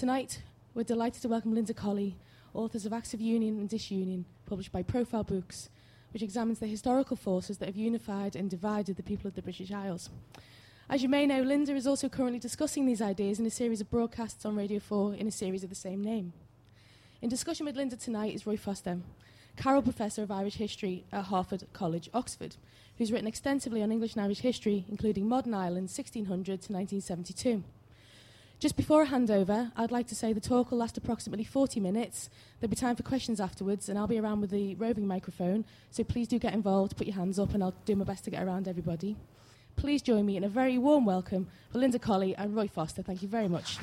Tonight, we're delighted to welcome Linda Colley, authors of Acts of Union and Disunion, published by Profile Books, which examines the historical forces that have unified and divided the people of the British Isles. As you may know, Linda is also currently discussing these ideas in a series of broadcasts on Radio 4 in a series of the same name. In discussion with Linda tonight is Roy Foster, Carroll Professor of Irish History at Hertford College, Oxford, who's written extensively on English and Irish history, including modern Ireland 1600 to 1972. Just before I hand over, I'd like to say the talk will last approximately 40 minutes. There'll be time for questions afterwards, and I'll be around with the roving microphone, so please do get involved, put your hands up, and I'll do my best to get around everybody please join me in a very warm welcome for Linda Colley and Roy Foster. Thank you very much.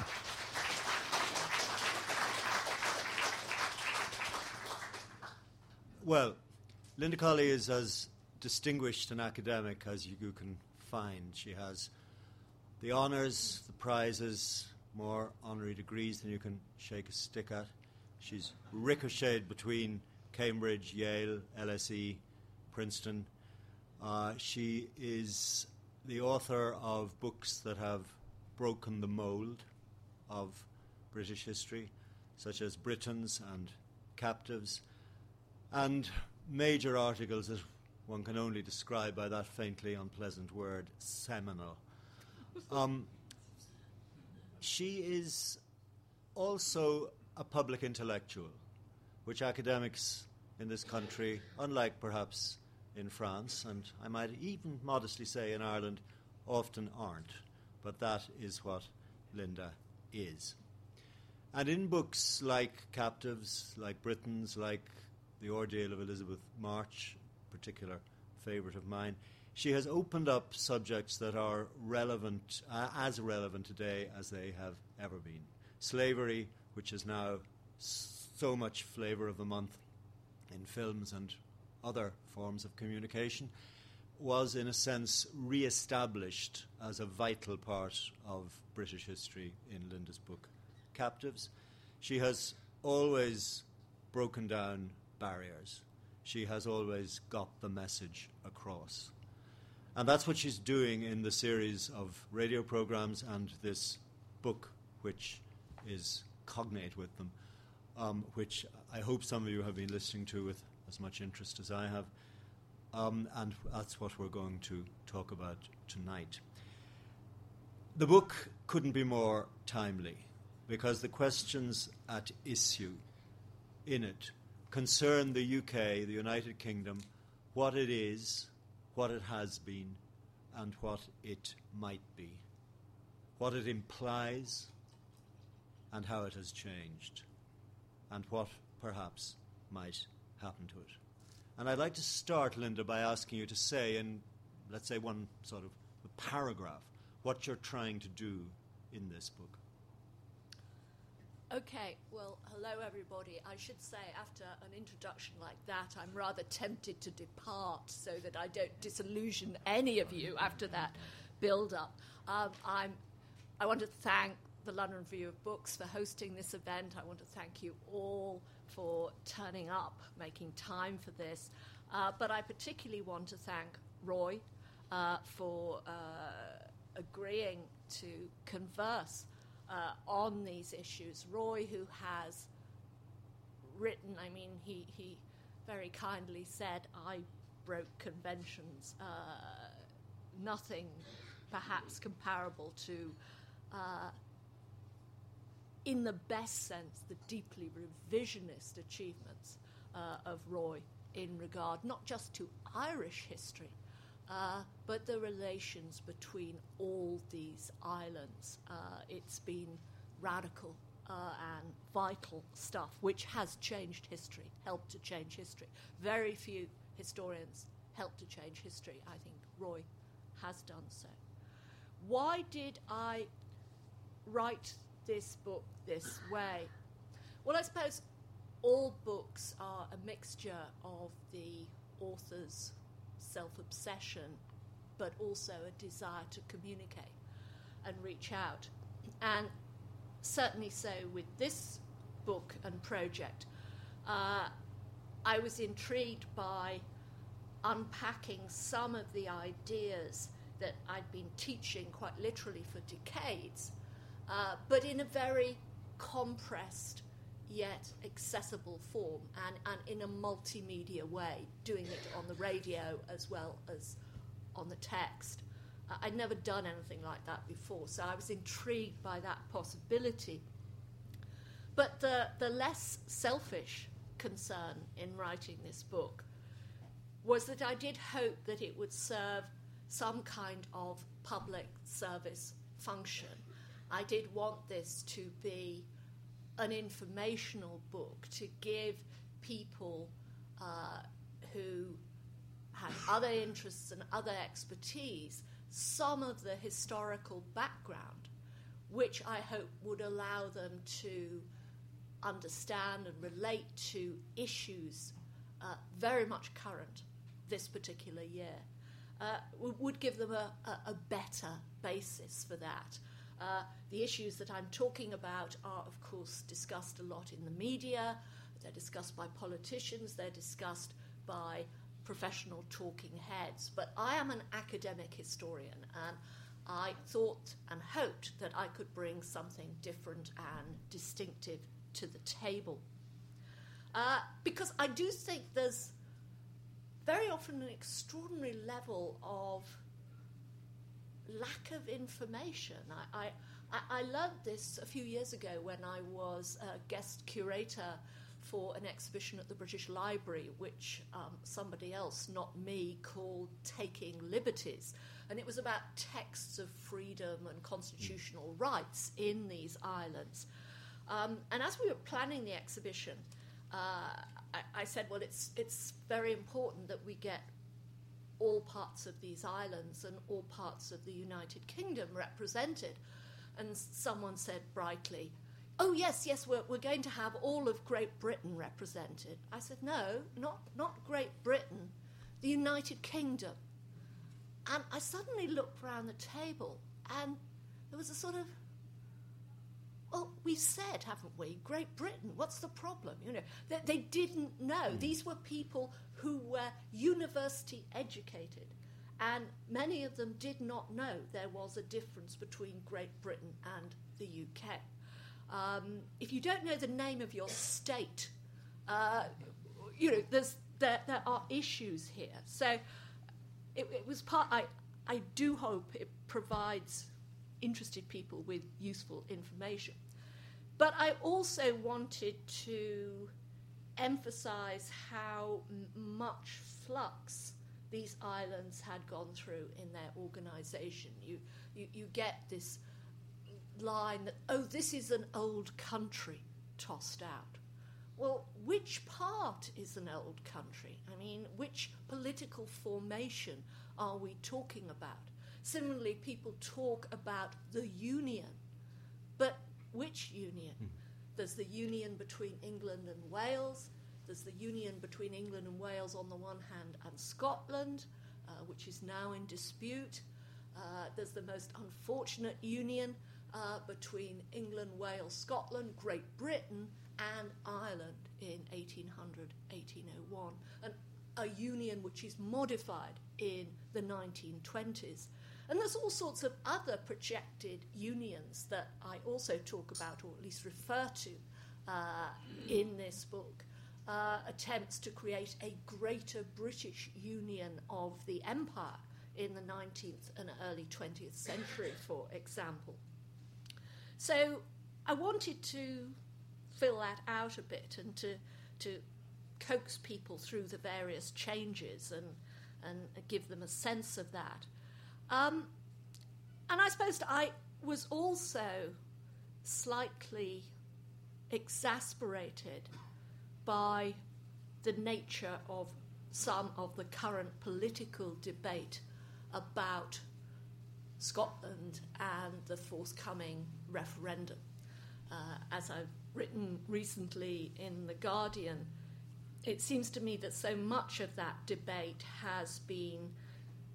Well, Linda Colley is as distinguished an academic as you can find. She has the honours, the prizes, more honorary degrees than you can shake a stick at. She's ricocheted between Cambridge, Yale, LSE, Princeton. Uh, she is the author of books that have broken the mould of British history, such as Britons and Captives, and major articles that one can only describe by that faintly unpleasant word, seminal. Um, she is also a public intellectual, which academics in this country, unlike perhaps in France, and I might even modestly say in Ireland, often aren't. But that is what Linda is. And in books like Captives, like Britons, like The Ordeal of Elizabeth Marsh, particular favourite of mine, she has opened up subjects that are relevant, uh, as relevant today as they have ever been. Slavery, which is now so much flavour of the month in films and other forms of communication, was in a sense re established as a vital part of British history in Linda's book, Captives. She has always broken down barriers, she has always got the message across. And that's what she's doing in the series of radio programs and this book, which is cognate with them, um, which I hope some of you have been listening to with as much interest as I have. Um, and that's what we're going to talk about tonight. The book couldn't be more timely because the questions at issue in it concern the UK, the United Kingdom, what it is, what it has been, and what it might be, what it implies, and how it has changed, and what perhaps might happen to it. And I'd like to start, Linda, by asking you to say, in let's say one sort of paragraph, what you're trying to do in this book. Okay, well, hello everybody. I should say, after an introduction like that, I'm rather tempted to depart so that I don't disillusion any of you after that build up. Um, I'm, I want to thank the London Review of Books for hosting this event. I want to thank you all for turning up, making time for this. Uh, but I particularly want to thank Roy uh, for uh, agreeing to converse uh, on these issues. Roy, who has written, I mean, he, he very kindly said, I broke conventions. Uh, nothing perhaps comparable to, uh, in the best sense, the deeply revisionist achievements uh, of Roy in regard not just to Irish history, uh, but the relations between all these islands. Uh, it's been radical uh, and vital stuff, which has changed history, helped to change history. Very few historians help to change history. I think Roy has done so. Why did I write this book this way? Well, I suppose all books are a mixture of the author's self obsession, but also a desire to communicate and reach out. And certainly so with this book and project. Uh, I was intrigued by unpacking some of the ideas that I'd been teaching quite literally for decades, uh, but in a very compressed yet accessible form and, and in a multimedia way, doing it on the radio as well as on the text. I'd never done anything like that before, so I was intrigued by that possibility. But the, the less selfish concern in writing this book was that I did hope that it would serve some kind of public service function. I did want this to be an informational book to give people uh, who had other interests and other expertise some of the historical background, which I hope would allow them to understand and relate to issues uh, very much current this particular year. Uh, would give them a, a, a, better basis for that. Uh, the issues that I'm talking about are, of course, discussed a lot in the media, they're discussed by politicians, they're discussed by professional talking heads. But I am an academic historian, and I thought and hoped that I could bring something different and distinctive to the table. Uh, because I do think there's very often an extraordinary level of lack of information. I, I, I learned this a few years ago when I was a guest curator for an exhibition at the British Library, which um, somebody else, not me, called Taking Liberties. And it was about texts of freedom and constitutional rights in these islands. Um, and as we were planning the exhibition, uh, I, I, said, well, it's, it's very important that we get all parts of these islands and all parts of the United Kingdom represented. And someone said brightly, oh, yes, yes, we're, we're going to have all of Great Britain represented. I said, no, not, not Great Britain, the United Kingdom. And I suddenly looked around the table and there was a sort of well, we've said, haven't we? Great Britain, what's the problem? You know, they, they didn't know. Mm. These were people who were university educated, and many of them did not know there was a difference between Great Britain and the UK. Um, if you don't know the name of your state, uh, you know, there's, there, there are issues here. So it, it was part, I, I do hope it provides interested people with useful information. But I also wanted to emphasize how much flux these islands had gone through in their organization. You, you, you get this line that, oh, this is an old country tossed out. Well, which part is an old country? I mean, which political formation are we talking about? Similarly, people talk about the union, but which union? Hmm. There's the union between England and Wales. There's the union between England and Wales on the one hand and Scotland, uh, which is now in dispute. Uh, there's the most unfortunate union uh, between England, Wales, Scotland, Great Britain, and Ireland in 1800, 1801. And a union which is modified in the 1920s. And there's all sorts of other projected unions that I also talk about, or at least refer to, uh, in this book. Uh, attempts to create a greater British union of the empire in the 19th and early 20th century, for example. So I wanted to fill that out a bit and to, to coax people through the various changes and, and give them a sense of that. Um, and I suppose I was also slightly exasperated by the nature of some of the current political debate about Scotland and the forthcoming referendum. Uh, as I've written recently in The Guardian, it seems to me that so much of that debate has been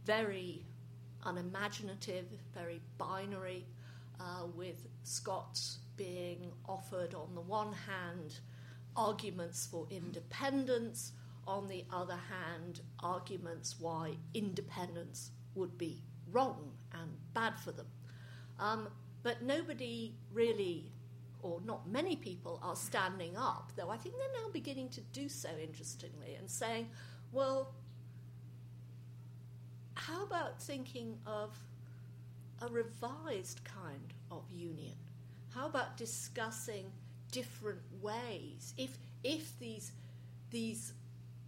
very unimaginative, very binary, uh, with Scots being offered, on the one hand, arguments for independence, on the other hand, arguments why independence would be wrong and bad for them. Um, but nobody really, or not many people, are standing up, though I think they're now beginning to do so, interestingly, and saying, well, how about thinking of a revised kind of union? How about discussing different ways? If, if these, these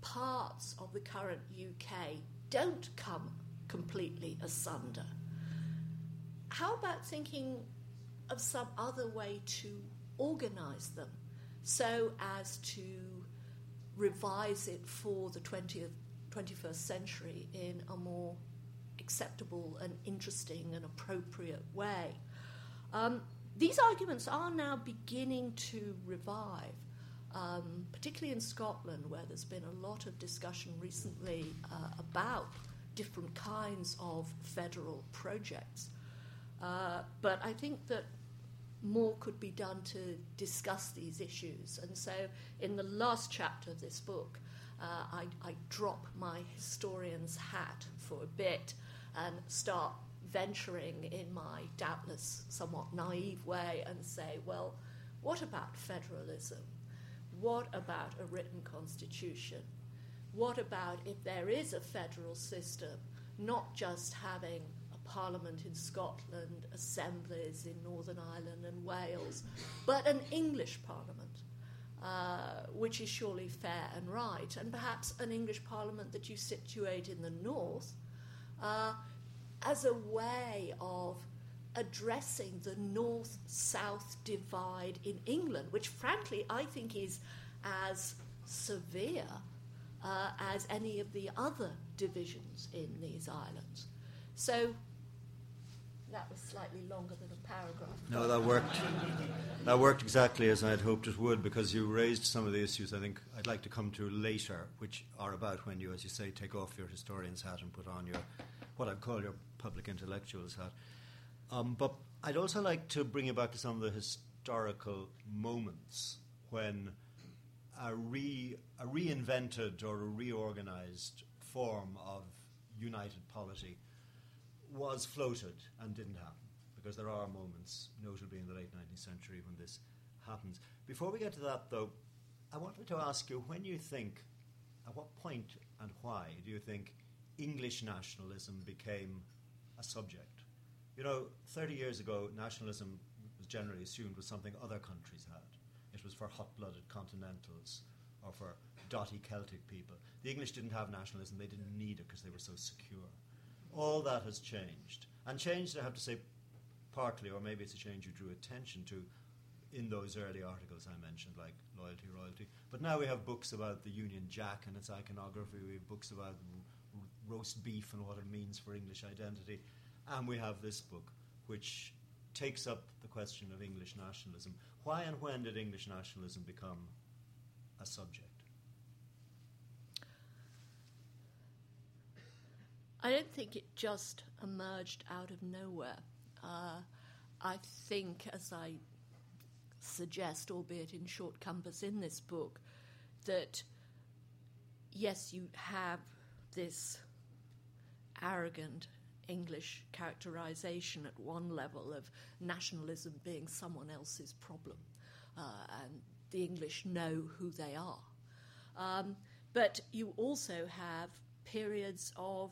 parts of the current UK don't come completely asunder, how about thinking of some other way to organize them so as to revise it for the 20th 21st century in a more acceptable and interesting and appropriate way. Um, these arguments are now beginning to revive, um, particularly in Scotland, where there's been a lot of discussion recently uh, about different kinds of federal projects. Uh, but I think that more could be done to discuss these issues. And so, in the last chapter of this book, uh, I, I drop my historian's hat for a bit and start venturing in my doubtless somewhat naive way and say, well, what about federalism? What about a written constitution? What about if there is a federal system, not just having a parliament in Scotland, assemblies in Northern Ireland and Wales, but an English parliament? Uh, which is surely fair and right, and perhaps an English Parliament that you situate in the north uh, as a way of addressing the north south divide in England, which frankly I think is as severe uh, as any of the other divisions in these islands. So that was slightly longer than a paragraph. No, that worked. that worked exactly as I had hoped it would because you raised some of the issues I think I'd like to come to later, which are about when you, as you say, take off your historian's hat and put on your what I'd call your public intellectual's hat. Um, but I'd also like to bring you back to some of the historical moments when a, re, a reinvented or a reorganized form of united polity was floated and didn't happen because there are moments, notably in the late 19th century, when this happens. Before we get to that, though, I wanted to ask you when you think, at what point and why do you think English nationalism became a subject? You know, 30 years ago, nationalism was generally assumed was something other countries had. It was for hot blooded continentals or for dotty Celtic people. The English didn't have nationalism, they didn't need it because they were so secure all that has changed. And changed, I have to say, partly, or maybe it's a change you drew attention to in those early articles I mentioned, like Loyalty, Royalty. But now we have books about the Union Jack and its iconography, we have books about roast beef and what it means for English identity, and we have this book, which takes up the question of English nationalism. Why and when did English nationalism become a subject? I don't think it just emerged out of nowhere. Uh, I think, as I suggest, albeit in short compass in this book, that yes, you have this arrogant English characterization at one level of nationalism being someone else's problem, uh, and the English know who they are. Um, but you also have periods of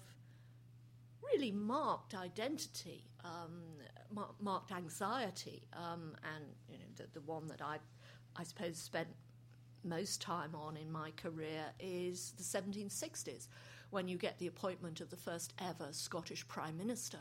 really marked identity, um, mar- marked anxiety, um, and you know, the, the, one that I, I suppose, spent most time on in my career is the 1760s, when you get the appointment of the first ever Scottish Prime Minister.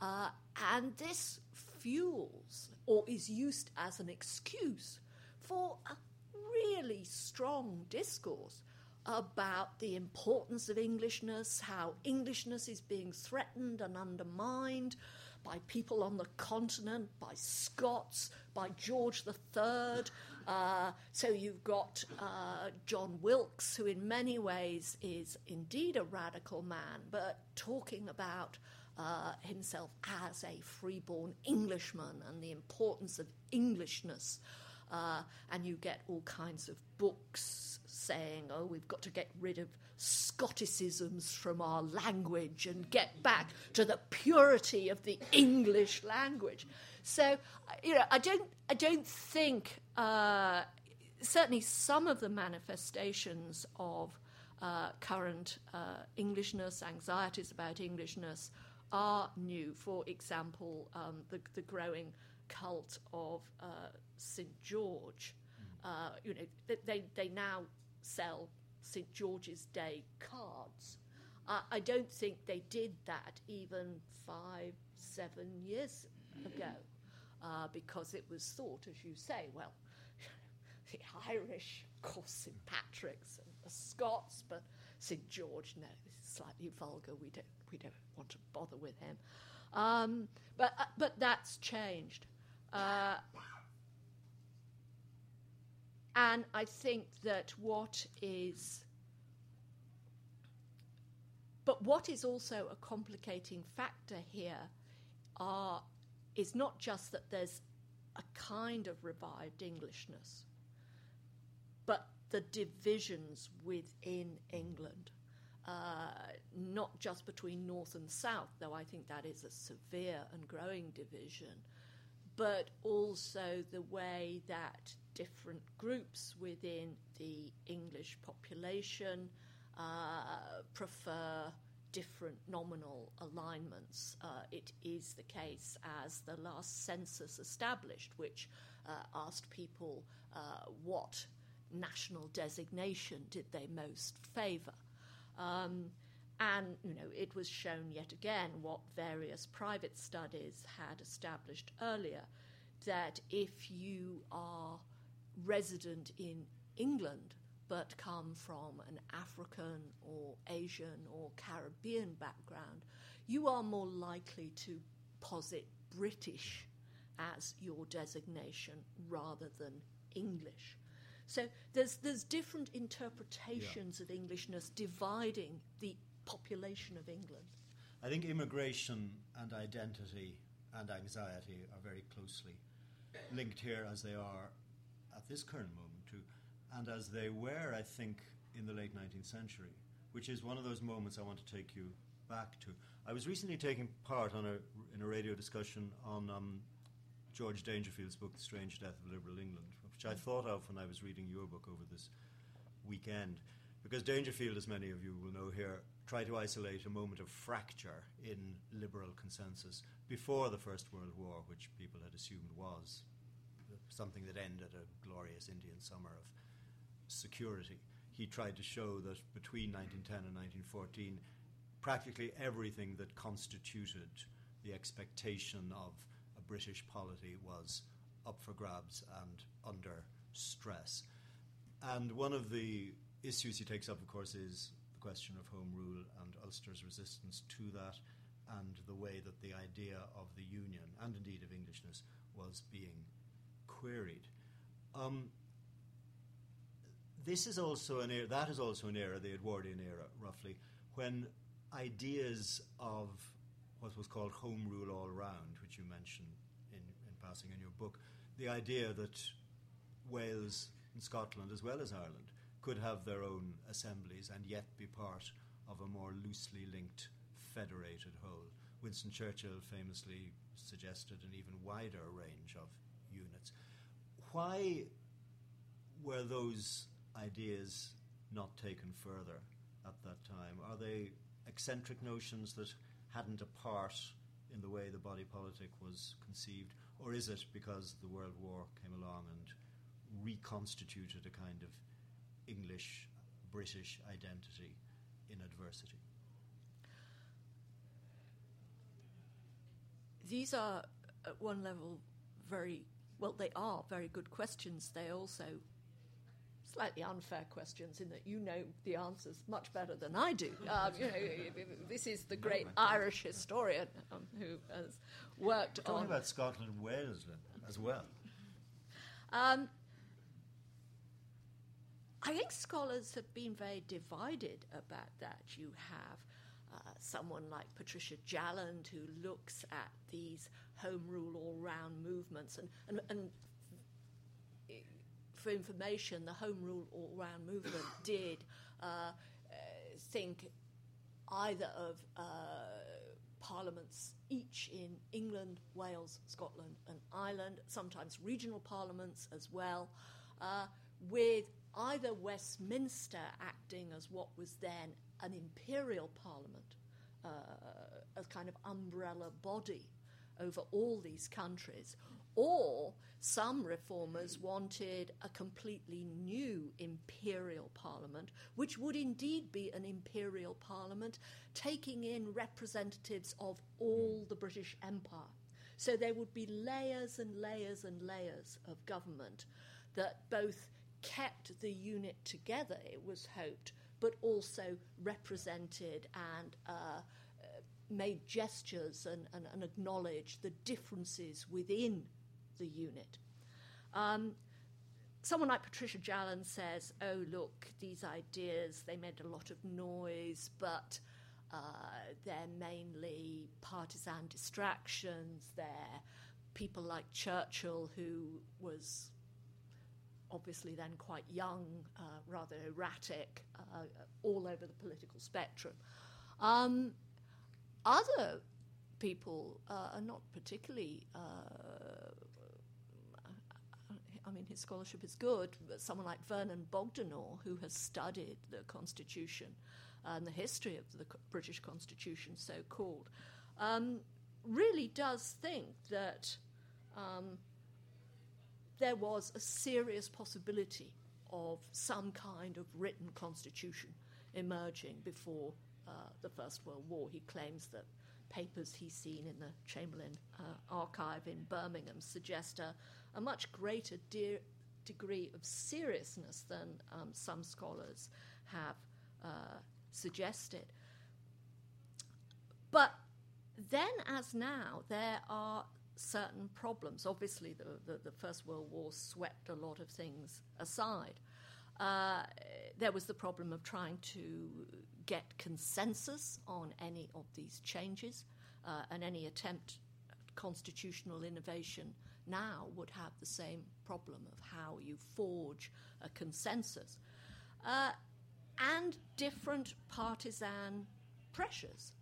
Uh, and this fuels or is used as an excuse for a really strong discourse about the importance of Englishness, how Englishness is being threatened and undermined by people on the continent, by Scots, by George III. Uh, so you've got uh, John Wilkes, who in many ways is indeed a radical man, but talking about uh, himself as a freeborn Englishman and the importance of Englishness. Uh, and you get all kinds of books saying, oh, we've got to get rid of Scotticisms from our language and get back to the purity of the English language. So, you know, I don't, I don't think, uh, certainly some of the manifestations of uh, current uh, Englishness, anxieties about Englishness, are new. For example, um, the, the growing cult of uh, St. George. Uh, you know, they, they now sell St. George's Day cards. Uh, I don't think they did that even five, seven years ago, uh, because it was thought, as you say, well, the Irish, of course, St. Patrick's, and the Scots, but St. George, no, this is slightly vulgar. We don't, we don't want to bother with him. Um, but, uh, but that's changed. Uh, and I think that what is, but what is also a complicating factor here are, is not just that there's a kind of revived Englishness, but the divisions within England. Uh, not just between North and South, though I think that is a severe and growing division, but also the way that different groups within the English population uh, prefer different nominal alignments. Uh, it is the case as the last census established, which uh, asked people uh, what national designation did they most favour. Um, and you know, it was shown yet again what various private studies had established earlier that if you are resident in England but come from an African or Asian or Caribbean background, you are more likely to posit British as your designation rather than English. So there's, there's different interpretations yeah. of Englishness dividing the population of England. I think immigration and identity and anxiety are very closely linked here as they are at this current moment too, and as they were, I think, in the late 19th century, which is one of those moments I want to take you back to. I was recently taking part on a, in a radio discussion on um, George Dangerfield's book, The Strange Death of Liberal England, which I thought of when I was reading your book over this weekend. Because Dangerfield, as many of you will know here, tried to isolate a moment of fracture in liberal consensus before the First World War, which people had assumed was something that ended a glorious Indian summer of security. He tried to show that between 1910 and 1914, practically everything that constituted the expectation of a British polity was up for grabs and under stress. And one of the issues he takes up, of course, is the question of Home Rule and Ulster's resistance to that, and the way that the idea of the Union, and indeed of Englishness, was being queried. Um, this is also an era, that is also an era, the Edwardian era, roughly, when ideas of what was called home rule all round, which you mention in, in passing in your book, the idea that Wales and Scotland, as well as Ireland, could have their own assemblies and yet be part of a more loosely linked federated whole. Winston Churchill famously suggested an even wider range of units. Why were those ideas not taken further at that time? Are they eccentric notions that hadn't a part in the way the body politic was conceived, or is it because the World War came along and reconstituted a kind of English British identity in adversity? These are, at one level, very well, they are very good questions. They also slightly unfair questions in that you know the answers much better than I do. Um, you know, this is the great Irish historian um, who has worked Talking on. about Scotland and Wales as well. Um, I think scholars have been very divided about that. You have uh, someone like Patricia Jalland who looks at these home rule all round movements and, and, and for information, the Home Rule All Round movement did uh, uh, think either of uh, parliaments each in England, Wales, Scotland, and Ireland, sometimes regional parliaments as well, uh, with either Westminster acting as what was then an imperial parliament, uh, a kind of umbrella body over all these countries, or some reformers wanted a completely new imperial parliament, which would indeed be an imperial parliament taking in representatives of all the British Empire. So there would be layers and layers and layers of government that both kept the unit together, it was hoped, but also represented and uh, uh made gestures and, and, and acknowledged the differences within the unit. Um, someone like Patricia Jalland says, oh, look, these ideas, they made a lot of noise, but uh, they're mainly partisan distractions. They're people like Churchill, who was obviously then quite young, uh, rather erratic, uh, all over the political spectrum. Um, other people uh, are not particularly uh, I mean, his scholarship is good, but someone like Vernon Bogdanor, who has studied the Constitution and the history of the British Constitution, so called, um, really does think that um, there was a serious possibility of some kind of written constitution emerging before uh, the First World War. He claims that papers he's seen in the Chamberlain uh, archive in Birmingham suggest a, a much greater de- degree of seriousness than um, some scholars have uh, suggested. But then, as now, there are certain problems. Obviously, the, the, the First World War swept a lot of things aside. Uh, there was the problem of trying to get consensus on any of these changes, uh, and any attempt at constitutional innovation now would have the same problem of how you forge a consensus. Uh, and different partisan pressures.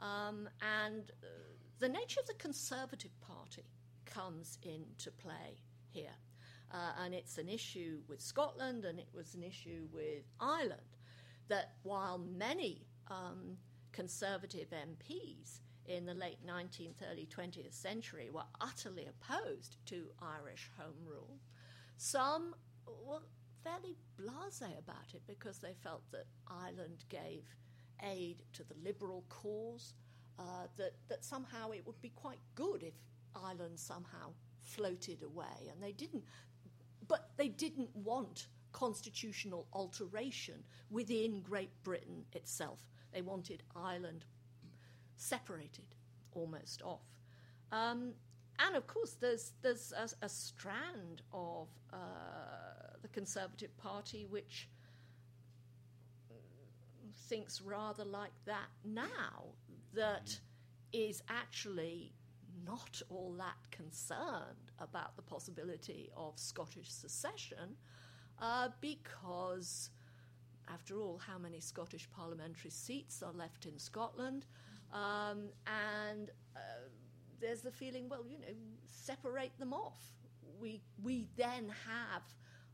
Um, and uh, the nature of the Conservative Party comes into play here. Uh, and it's an issue with Scotland and it was an issue with Ireland that while many um, Conservative MPs in the late 19th, early 20th century were utterly opposed to Irish Home Rule. Some were fairly blase about it because they felt that Ireland gave aid to the liberal cause, uh, that, that somehow it would be quite good if Ireland somehow floated away. And they didn't, but they didn't want constitutional alteration within Great Britain itself. They wanted Ireland separated almost off. Um, and of course, there's, there's a, a strand of uh, the Conservative Party which thinks rather like that now, that is actually not all that concerned about the possibility of Scottish secession, uh, because, after all, how many Scottish parliamentary seats are left in Scotland? Um, and uh, there's the feeling, well, you know, separate them off. We, we then have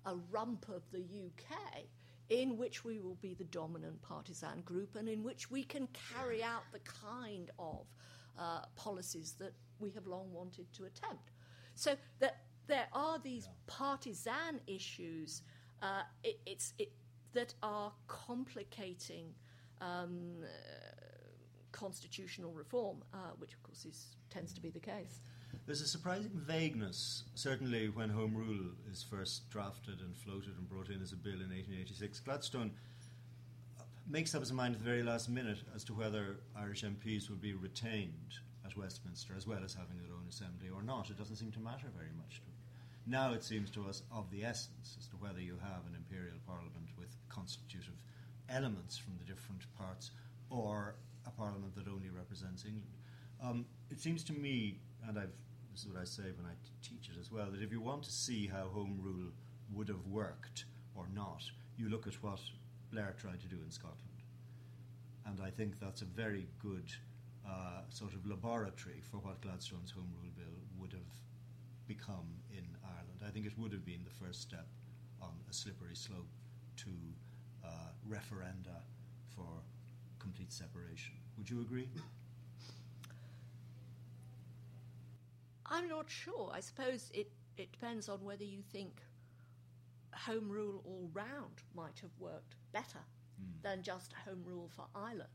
a rump of the UK in which we will be the dominant partisan group and in which we can carry out the kind of uh, policies that we have long wanted to attempt. So that there are these yeah. partisan issues uh, it, it's, it, that are complicating um, uh, constitutional reform, uh, which of course is, tends to be the case. There's a surprising vagueness, certainly when Home Rule is first drafted and floated and brought in as a bill in 1886. Gladstone makes up his mind at the very last minute as to whether Irish MPs will be retained at Westminster as well as having their own assembly or not. It doesn't seem to matter very much to him. Now it seems to us of the essence as to whether you have an imperial parliament with constitutive elements from the different parts or a parliament that only represents England. Um, it seems to me, and I've, this is what I say when I t- teach it as well, that if you want to see how Home Rule would have worked or not, you look at what Blair tried to do in Scotland. And I think that's a very good uh, sort of laboratory for what Gladstone's Home Rule Bill would have become in Ireland. I think it would have been the first step on a slippery slope to uh, referenda for complete separation. Would you agree? I'm not sure. I suppose it, it depends on whether you think home rule all round might have worked better mm. than just home rule for Ireland.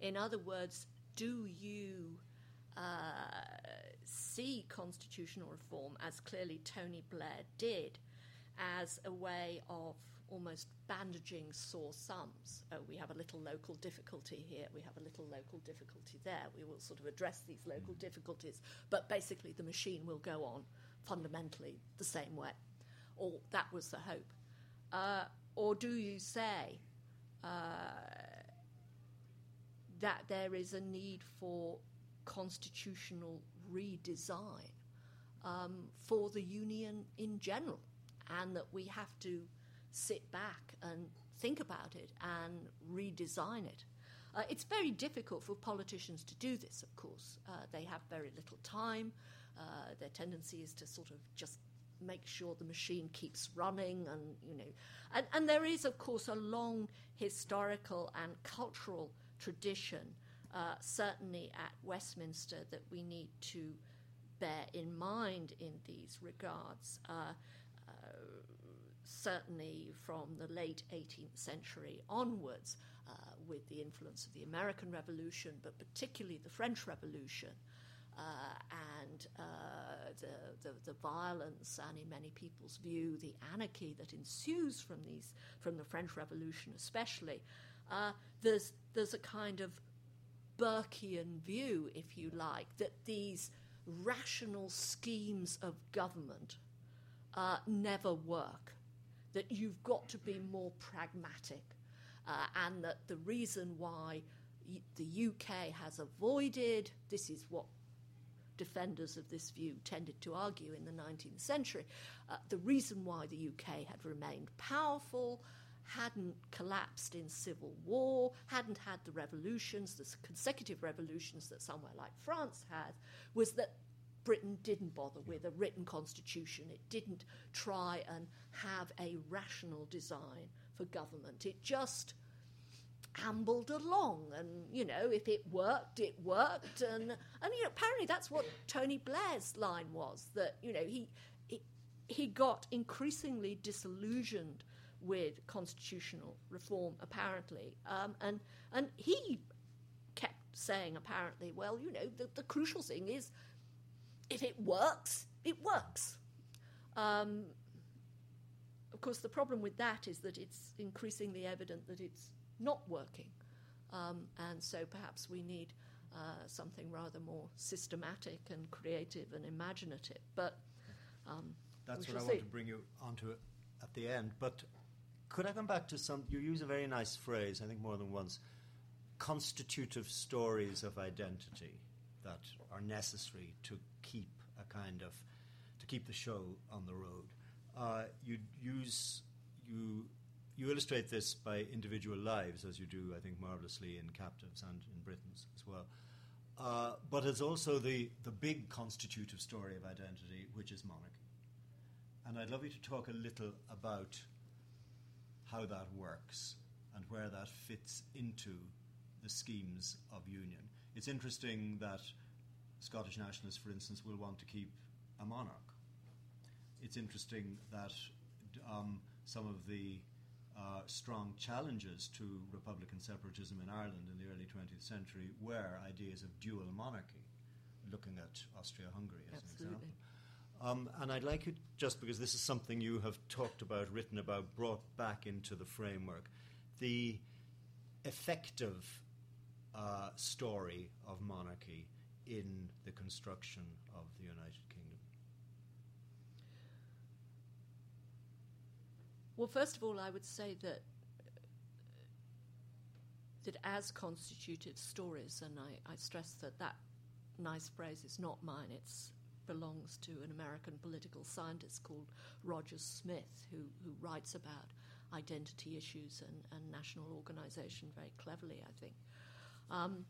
In other words, do you uh, see constitutional reform, as clearly Tony Blair did, as a way of almost bandaging sore sums. Oh, we have a little local difficulty here, we have a little local difficulty there. We will sort of address these local difficulties, but basically the machine will go on fundamentally the same way. Or that was the hope. Uh, or do you say uh, that there is a need for constitutional redesign um, for the union in general, and that we have to sit back and think about it and redesign it. Uh, it's very difficult for politicians to do this, of course. Uh, they have very little time. Uh, their tendency is to sort of just make sure the machine keeps running and you know and, and there is of course a long historical and cultural tradition uh, certainly at Westminster that we need to bear in mind in these regards uh, uh, certainly from the late 18th century onwards, uh, with the influence of the American Revolution, but particularly the French Revolution. Uh, and uh, the, the, the, violence, and in many people's view, the anarchy that ensues from these, from the French Revolution, especially, uh, there's there's a kind of Burkean view, if you like, that these rational schemes of government uh, never work that you've got to be more pragmatic, uh, and that the reason why the UK has avoided this is what defenders of this view tended to argue in the 19th century. Uh, the reason why the UK had remained powerful, hadn't collapsed in civil war, hadn't had the revolutions, the consecutive revolutions that somewhere like France had, was that Britain didn't bother with a written constitution. It didn't try and have a rational design for government. It just ambled along and you know if it worked it worked and and you know apparently that's what Tony Blair's line was that you know he he, he got increasingly disillusioned with constitutional reform apparently um, and and he kept saying apparently well you know the, the crucial thing is if it works, it works. Um, of course, the problem with that is that it's increasingly evident that it's not working. Um, and so perhaps we need uh, something rather more systematic and creative and imaginative. But um, that's what I see. want to bring you onto at the end. But could I come back to some? You use a very nice phrase, I think more than once constitutive stories of identity that are necessary to keep a kind of to keep the show on the road. Uh, you use you you illustrate this by individual lives, as you do, I think, marvelously in Captives and in Britons as well. Uh, but it's also the, the big constitutive story of identity, which is monarchy. And I'd love you to talk a little about how that works and where that fits into the schemes of union. It's interesting that Scottish nationalists, for instance, will want to keep a monarch. It's interesting that um, some of the uh, strong challenges to Republican separatism in Ireland in the early 20th century were ideas of dual monarchy, looking at Austria Hungary as Absolutely. an example. Um, and I'd like you, just because this is something you have talked about, written about, brought back into the framework, the effective uh, story of monarchy in the construction of the United Kingdom. Well, first of all, I would say that that as constitutive stories, and I, I stress that that nice phrase is not mine. It belongs to an American political scientist called Roger Smith, who, who writes about identity issues and, and national organization very cleverly, I think. Um,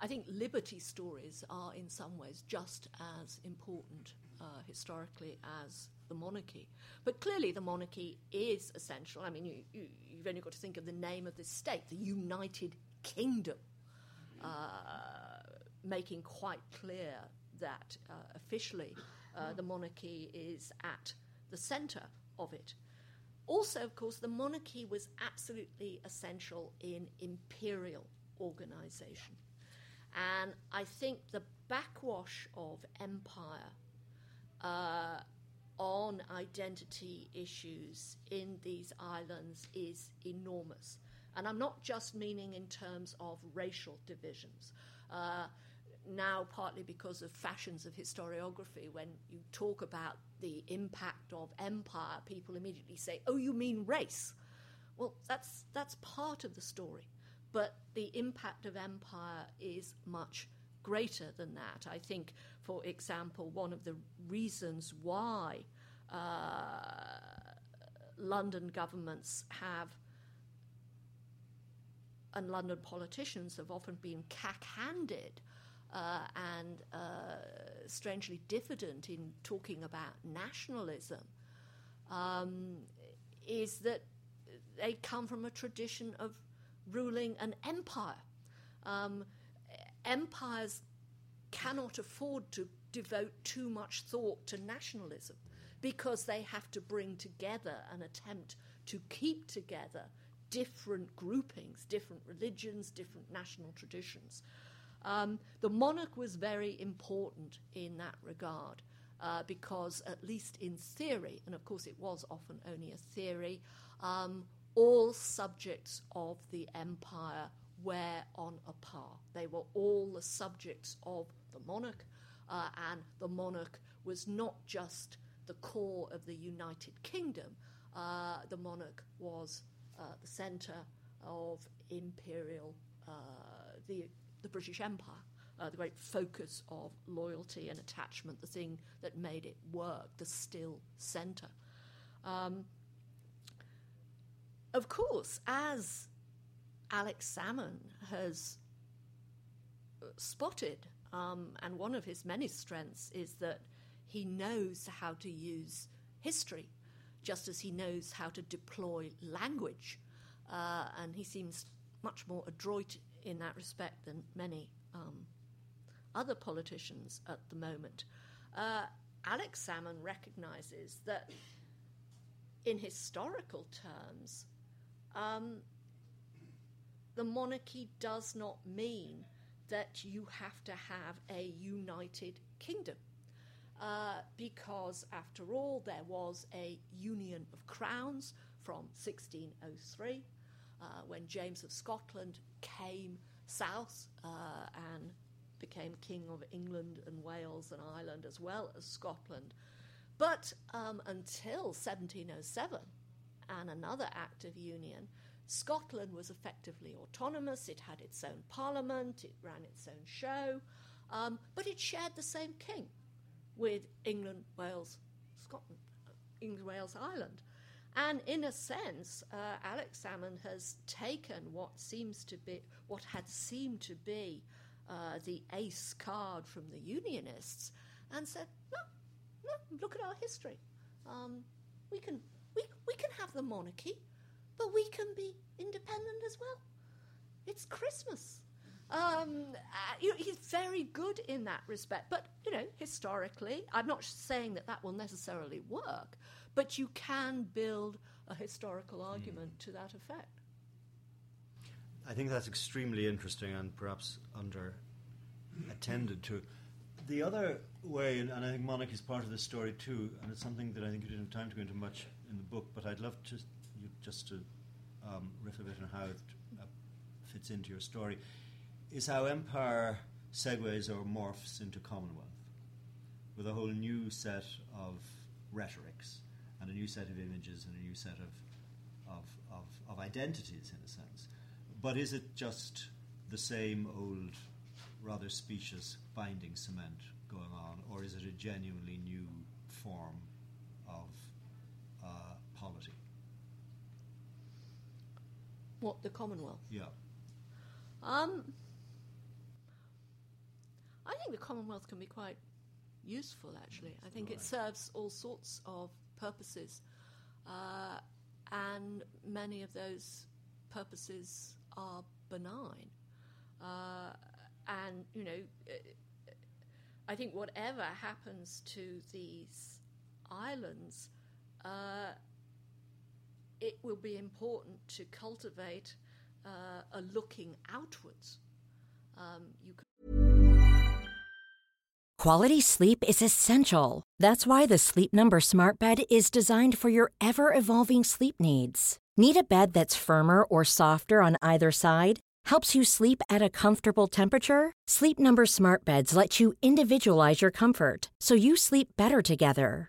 I think liberty stories are, in some ways, just as important uh, historically as the monarchy. But clearly, the monarchy is essential. I mean, you, you, you've only got to think of the name of the state, the United Kingdom, uh, making quite clear that uh, officially uh, the monarchy is at the centre of it. Also, of course, the monarchy was absolutely essential in imperial organisation. And I think the backwash of empire uh, on identity issues in these islands is enormous. And I'm not just meaning in terms of racial divisions. Uh, now, partly because of fashions of historiography, when you talk about the impact of empire, people immediately say, Oh, you mean race? Well, that's, that's part of the story. But the impact of empire is much greater than that. I think, for example, one of the reasons why uh, London governments have and London politicians have often been cack handed uh, and uh, strangely diffident in talking about nationalism um, is that they come from a tradition of ruling an empire. Um, empires cannot afford to devote too much thought to nationalism because they have to bring together and attempt to keep together different groupings, different religions, different national traditions. Um, the monarch was very important in that regard uh, because, at least in theory, and of course it was often only a theory, um, all subjects of the empire were on a par. They were all the subjects of the monarch, uh, and the monarch was not just the core of the United Kingdom, uh, the monarch was uh, the centre of imperial, uh, the, the British Empire. Uh, the great focus of loyalty and attachment, the thing that made it work, the still centre. Um, of course, as Alex Salmond has spotted, um, and one of his many strengths is that he knows how to use history, just as he knows how to deploy language. Uh, and he seems much more adroit in that respect than many um, other politicians at the moment. Uh, Alex Salmond recognizes that in historical terms, um, the monarchy does not mean that you have to have a united kingdom. Uh, because, after all, there was a union of crowns from 1603 uh, when James of Scotland came south uh, and became King of England and Wales and Ireland as well as Scotland. But um, until 1707 and another Act of Union, Scotland was effectively autonomous. It had its own parliament, it ran its own show, um, but it shared the same king with England, Wales, Scotland, England, Wales, Ireland. And in a sense, uh, Alex Salmond has taken what seems to be what had seemed to be uh, the ace card from the Unionists, and said, "No, no, look at our history. Um, we can we we can have the monarchy, but we can be independent as well. It's Christmas." Um, uh, you know, he's very good in that respect. But, you know, historically, I'm not saying that that will necessarily work, but you can build a historical argument mm. to that effect. I think that's extremely interesting and perhaps under attended to. The other way, and, I think monarchy is part of the story too, and it's something that I think you didn't have time to go into much in the book, but I'd love to you just to um, riff a bit on how it uh, fits into your story is how empire segues or morphs into Commonwealth with a whole new set of rhetorics and a new set of images and a new set of, of, of, of identities, in a sense. But is it just the same old, rather specious binding cement going on, or is it a genuinely new form of polity? What, the Commonwealth? Yeah. Um, I think the Commonwealth can be quite useful, actually. I think right. it serves all sorts of purposes, uh, and many of those purposes are benign. Uh, and, you know, I think whatever happens to these islands, uh, it will be important to cultivate uh, a looking outwards. Um, Quality sleep is essential. That's why the Sleep Number Smart Bed is designed for your ever evolving sleep needs. Need a bed that's firmer or softer on either side? Helps you sleep at a comfortable temperature? Sleep Number Smart Beds let you individualize your comfort so you sleep better together.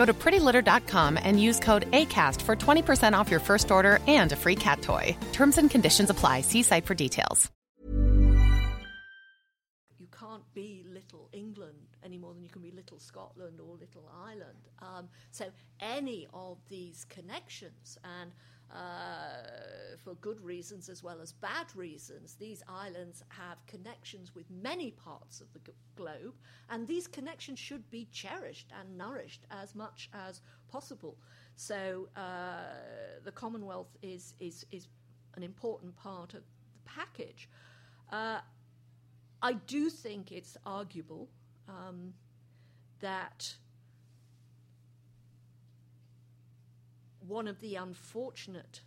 Go to prettylitter.com and use code ACAST for 20% off your first order and a free cat toy. Terms and conditions apply. See site for details. You can't be little England any more than you can be little Scotland or little Ireland. Um, so, any of these connections and uh, for good reasons as well as bad reasons. These islands have connections with many parts of the g- globe, and these connections should be cherished and nourished as much as possible. So uh, the Commonwealth is, is, is an important part of the package. Uh, I do think it's arguable um, that one of the unfortunate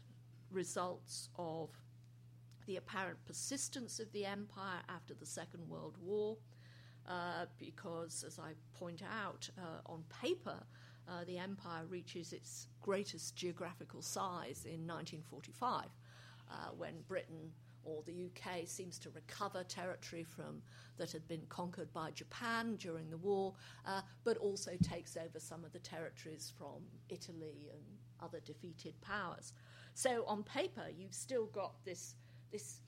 results of the apparent persistence of the empire after the Second World War, uh, because, as I point out, uh, on paper, uh, the empire reaches its greatest geographical size in 1945, uh, when Britain or the UK seems to recover territory from that had been conquered by Japan during the war, uh, but also takes over some of the territories from Italy and other defeated powers. So on paper, you've still got this this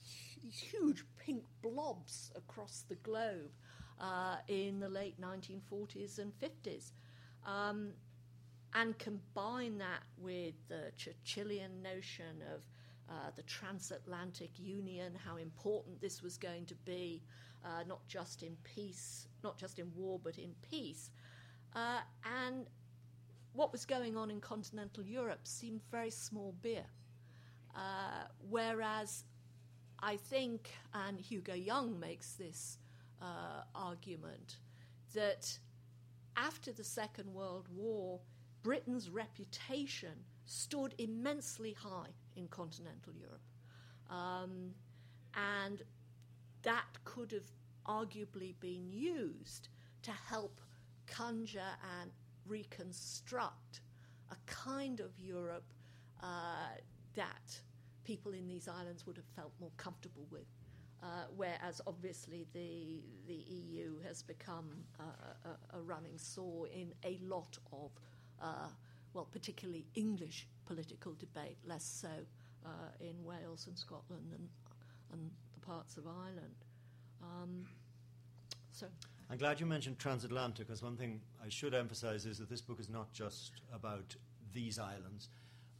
huge pink blobs across the globe uh, in the late 1940s and 50s. Um, and combine that with the Churchillian notion of uh, the transatlantic union, how important this was going to be, uh, not just in peace, not just in war, but in peace. Uh, and what was going on in continental Europe seemed very small beer. Uh, whereas I think, and Hugo Young makes this uh, argument, that after the Second World War, Britain's reputation stood immensely high in continental Europe. Um, and that could have arguably been used to help conjure and reconstruct a kind of Europe uh, that people in these islands would have felt more comfortable with. Uh, whereas obviously the the EU has become uh, a, a, running sore in a lot of, uh, well, particularly English political debate, less so uh, in Wales and Scotland and and the parts of Ireland. Um, so. I'm glad you mentioned transatlantic because one thing I should emphasize is that this book is not just about these islands.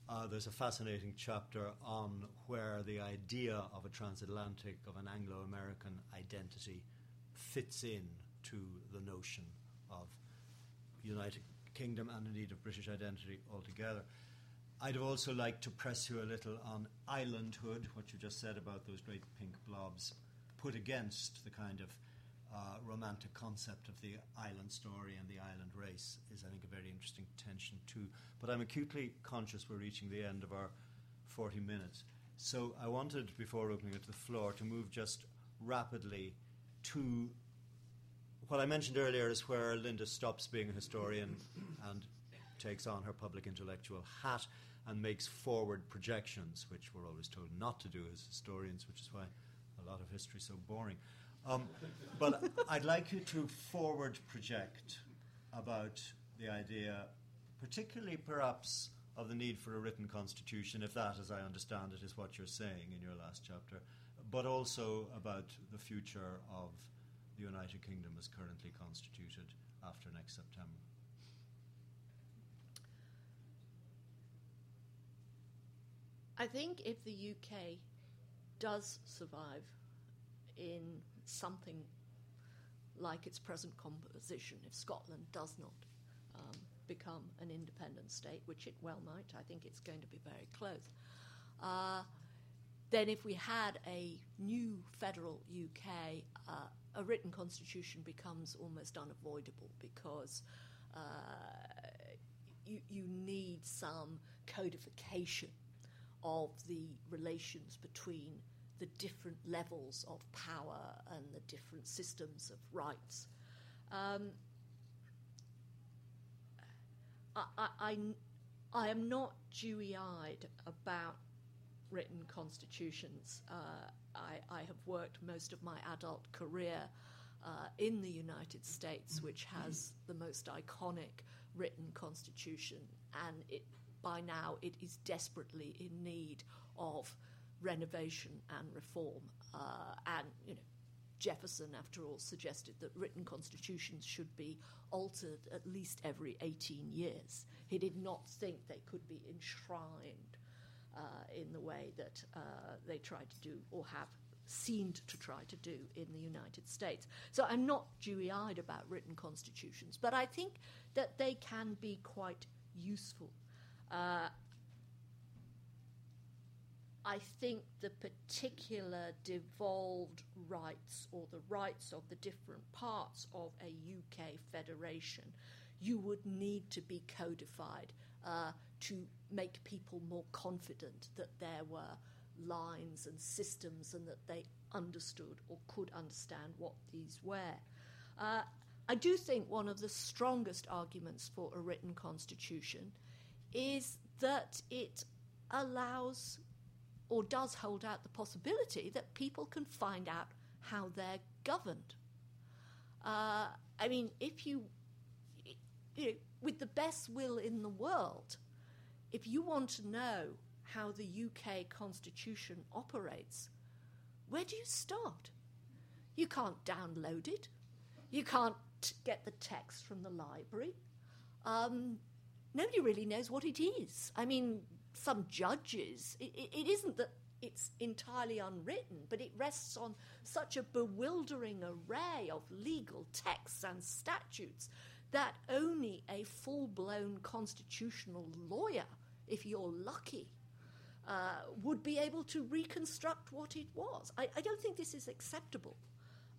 Uh, there's a fascinating chapter on where the idea of a transatlantic, of an Anglo American identity, fits in to the notion of United Kingdom and indeed of British identity altogether. I'd have also liked to press you a little on islandhood, what you just said about those great pink blobs, put against the kind of uh, romantic concept of the island story and the island race is, I think, a very interesting tension too. But I'm acutely conscious we're reaching the end of our 40 minutes. So I wanted, before opening it to the floor, to move just rapidly to what I mentioned earlier is where Linda stops being a historian and takes on her public intellectual hat and makes forward projections, which we're always told not to do as historians, which is why a lot of history is so boring. Um, but I'd like you to forward project about the idea, particularly perhaps of the need for a written constitution, if that, as I understand it, is what you're saying in your last chapter, but also about the future of the United Kingdom as currently constituted after next September. I think if the UK does survive in something like its present composition, if Scotland does not um, become an independent state, which it well might, I think it's going to be very close. Uh, then, if we had a new federal UK, uh, a written constitution becomes almost unavoidable because uh, you, you need some codification of the relations between the different levels of power and the different systems of rights. Um, I, I, I, am not dewy eyed about written constitutions. Uh, I, I, have worked most of my adult career uh, in the United States, which has the most iconic written constitution, and it by now it is desperately in need of renovation and reform. Uh, and, you know, Jefferson, after all, suggested that written constitutions should be altered at least every 18 years. He did not think they could be enshrined uh, in the way that uh, they tried to do or have seemed to try to do in the United States. So I'm not dewy eyed about written constitutions, but I think that they can be quite useful uh, I think the particular devolved rights or the rights of the different parts of a UK federation, you would need to be codified uh, to make people more confident that there were lines and systems and that they understood or could understand what these were. Uh, I do think one of the strongest arguments for a written constitution is that it allows or does hold out the possibility that people can find out how they're governed. Uh, I mean, if you, you know, with the best will in the world, if you want to know how the UK constitution operates, where do you start? You can't download it. You can't get the text from the library. Um, nobody really knows what it is. I mean, some judges, it, it isn't that it's entirely unwritten, but it rests on such a bewildering array of legal texts and statutes that only a full blown constitutional lawyer, if you're lucky, uh, would be able to reconstruct what it was. I, I don't think this is acceptable.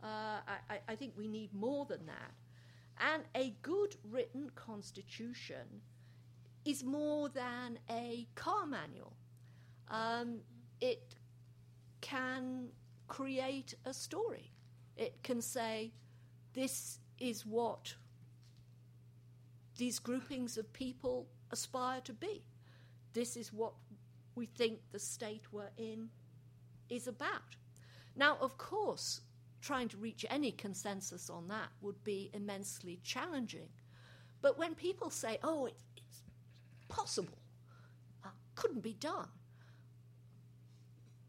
Uh, I, I think we need more than that. And a good written constitution is more than a car manual. um, it can create a story. It can say, this is what these groupings of people aspire to be. This is what we think the state we're in is about. Now, of course, trying to reach any consensus on that would be immensely challenging. But when people say, oh, it's possible, uh, couldn't be done,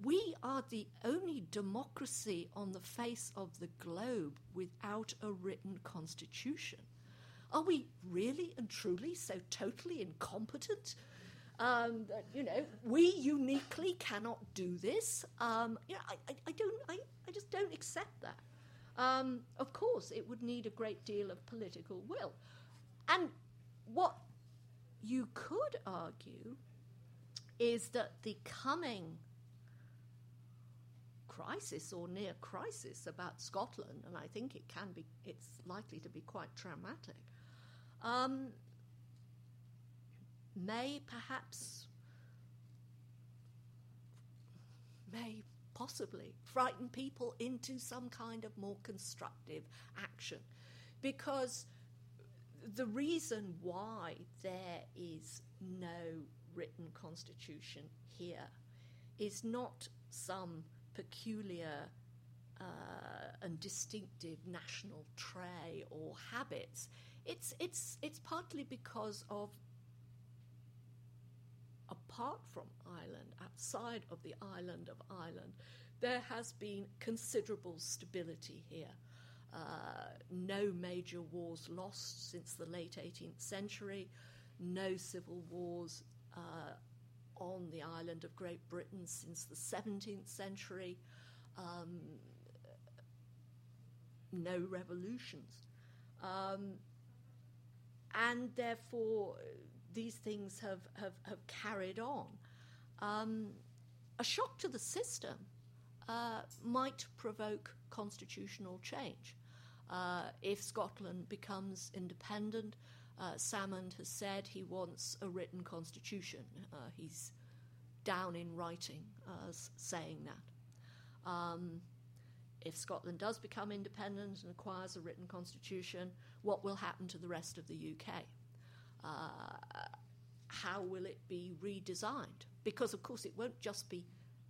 we are the only democracy on the face of the globe without a written constitution. Are we really and truly so totally incompetent? Um, that, you know, we uniquely cannot do this. Um, you know, I, I, I don't, I, I just don't accept that. Um, of course, it would need a great deal of political will. And what you could argue is that the coming crisis or near crisis about Scotland, and I think it can be, it's likely to be quite traumatic, um, may perhaps, may possibly frighten people into some kind of more constructive action. Because the reason why there is no written constitution here is not some peculiar uh, and distinctive national trait or habits. It's, it's, it's partly because of, apart from Ireland, outside of the island of Ireland, there has been considerable stability here. Uh, no major wars lost since the late 18th century, no civil wars uh, on the island of Great Britain since the 17th century, um, no revolutions. Um, and therefore, these things have, have, have carried on. Um, a shock to the system uh, might provoke constitutional change. Uh, if Scotland becomes independent, uh, Salmond has said he wants a written constitution. Uh, he's down in writing as saying that. Um, if Scotland does become independent and acquires a written constitution, what will happen to the rest of the UK? Uh, how will it be redesigned? Because, of course, it won't just be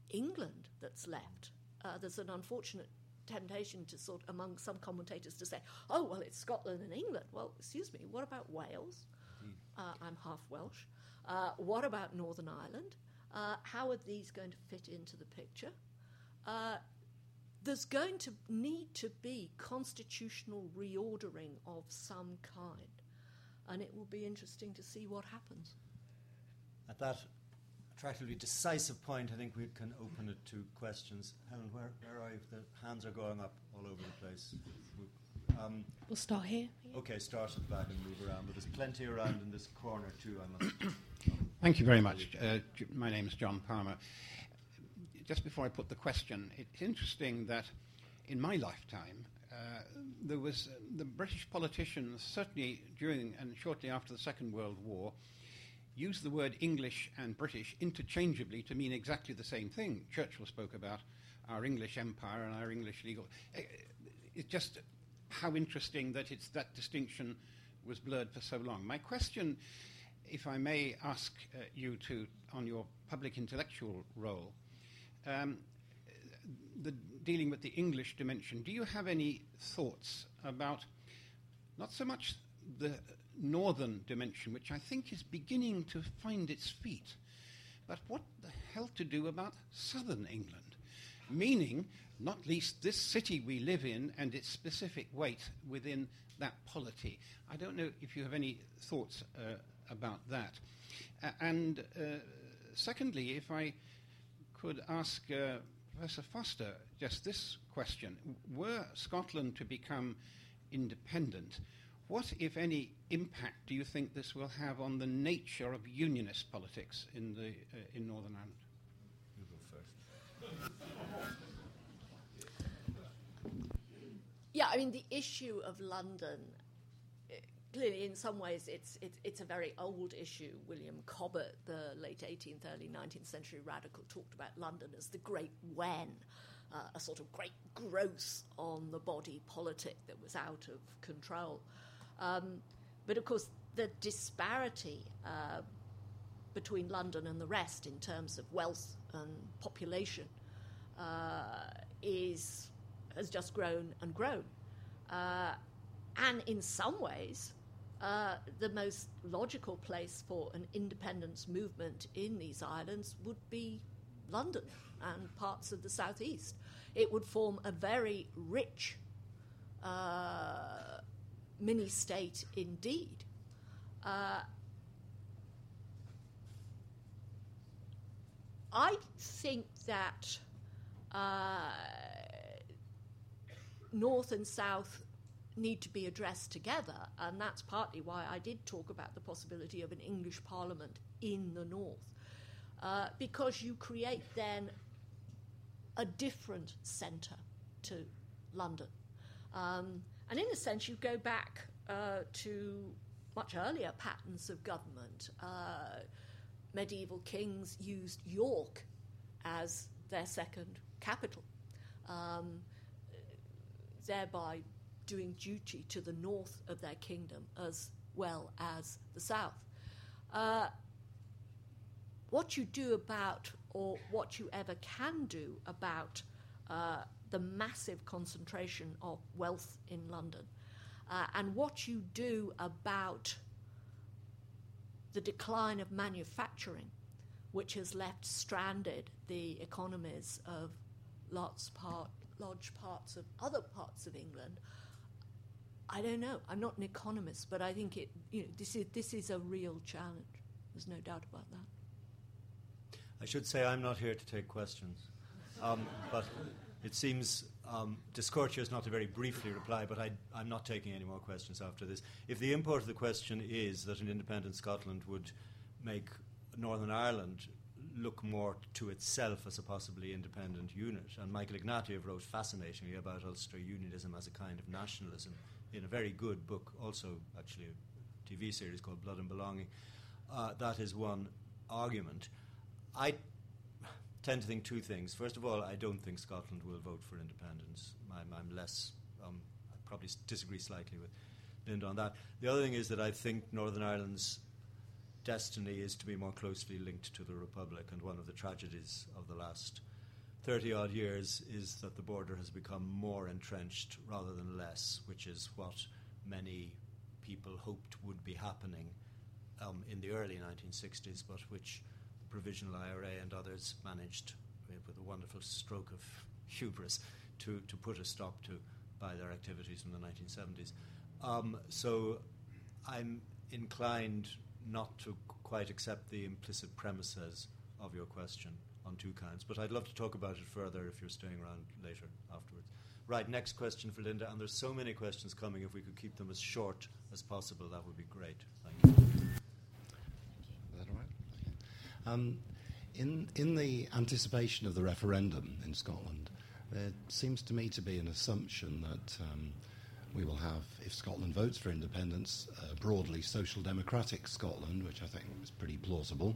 England that's left. Uh, there's an unfortunate temptation to sort among some commentators to say, oh, well, it's Scotland and England. Well, excuse me, what about Wales? Uh, I'm half Welsh. Uh, what about Northern Ireland? Uh, how are these going to fit into the picture? Uh, there's going to need to be constitutional reordering of some kind, and it will be interesting to see what happens. At that attractively decisive point, I think we can open it to questions. Helen, where, where are you? The hands are going up all over the place. Um, we'll start here. Okay, start at the back and move around. But there's plenty around in this corner too. I must. Thank you very much. Uh, my name is John Palmer. Just before I put the question, it's interesting that in my lifetime, uh, there was uh, the British politicians, certainly during and shortly after the Second World War, used the word English and British interchangeably to mean exactly the same thing. Churchill spoke about our English empire and our English legal. Uh, it's just how interesting that it's that distinction was blurred for so long. My question, if I may ask uh, you to, on your public intellectual role, um, the, dealing with the English dimension, do you have any thoughts about not so much the northern dimension, which I think is beginning to find its feet, but what the hell to do about southern England? Meaning, not least this city we live in and its specific weight within that polity. I don't know if you have any thoughts uh, about that. Uh, and uh, secondly, if I could ask uh, Professor Foster just this question Were Scotland to become independent, what, if any, impact do you think this will have on the nature of unionist politics in, the, uh, in Northern Ireland? You go first. Yeah, I mean, the issue of London clearly, in some ways, it's, it's, it's a very old issue. William Cobbett, the late 18th, early 19th century radical, talked about London as the great wen, uh, a sort of great gross on the body politic that was out of control. Um, but of course, the disparity uh, between London and the rest in terms of wealth and population uh, is has just grown and grown. Uh, and in some ways, uh, the most logical place for an independence movement in these islands would be London and parts of the southeast. It would form a very rich uh, mini state indeed. Uh, I think that uh, North and South need to be addressed together, and that's partly why I did talk about the possibility of an English Parliament in the North, uh, because you create then a different centre to London. Um, and in a sense, you go back uh, to much earlier patterns of government. Uh, medieval kings used York as their second capital, um, thereby doing duty to the north of their kingdom as well as the south. Uh, what you do about, or what you ever can do about, uh, the massive concentration of wealth in London, uh, and what you do about the decline of manufacturing, which has left stranded the economies of lots part, large parts of other parts of England, I don't know. I'm not an economist, but I think it. You know, this is this is a real challenge. There's no doubt about that. I should say I'm not here to take questions, um, but it seems um, discourteous not to very briefly reply. But I, I'm not taking any more questions after this. If the import of the question is that an independent Scotland would make Northern Ireland look more to itself as a possibly independent unit. And Michael Ignatieff wrote fascinatingly about Ulster unionism as a kind of nationalism in a very good book, also actually a TV series called Blood and Belonging. Uh, that is one argument. I tend to think two things. First of all, I don't think Scotland will vote for independence. I'm, I'm less, um, I probably disagree slightly with Linda on that. The other thing is that I think Northern Ireland's destiny is to be more closely linked to the Republic, and one of the tragedies of the last 30 odd years is that the border has become more entrenched rather than less, which is what many people hoped would be happening um, in the early 1960s, but which Provisional IRA and others managed, with a wonderful stroke of hubris, to, to put a stop to by their activities in the 1970s. Um, so I'm inclined not to quite accept the implicit premises of your question on two counts. But I'd love to talk about it further if you're staying around later afterwards. Right, next question for Linda. And there's so many questions coming. If we could keep them as short as possible, that would be great. Thank you. Is that all right? Um, in, in the anticipation of the referendum in Scotland, there seems to me to be an assumption that um, we will have, if Scotland votes for independence, uh, broadly social democratic Scotland, which I think is pretty plausible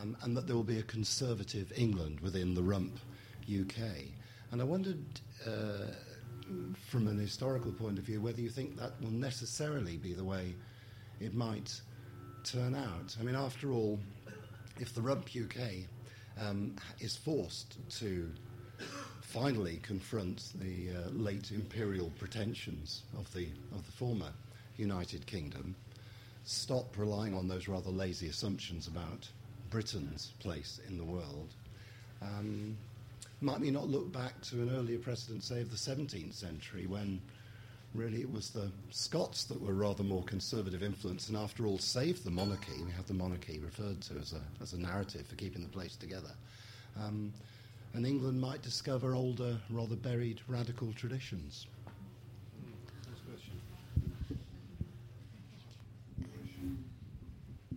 um, and that there will be a conservative England within the rump UK. And I wondered, uh, from an historical point of view, whether you think that will necessarily be the way it might turn out. I mean, after all, if the rump UK um, is forced to finally confront the uh, late imperial pretensions of the, of the former United Kingdom, stop relying on those rather lazy assumptions about Britain's place in the world, um, might we not look back to an earlier precedent, say, of the 17th century, when really it was the Scots that were rather more conservative influence and, after all, saved the monarchy? We have the monarchy referred to as a, as a narrative for keeping the place together. Um, and England might discover older, rather buried radical traditions.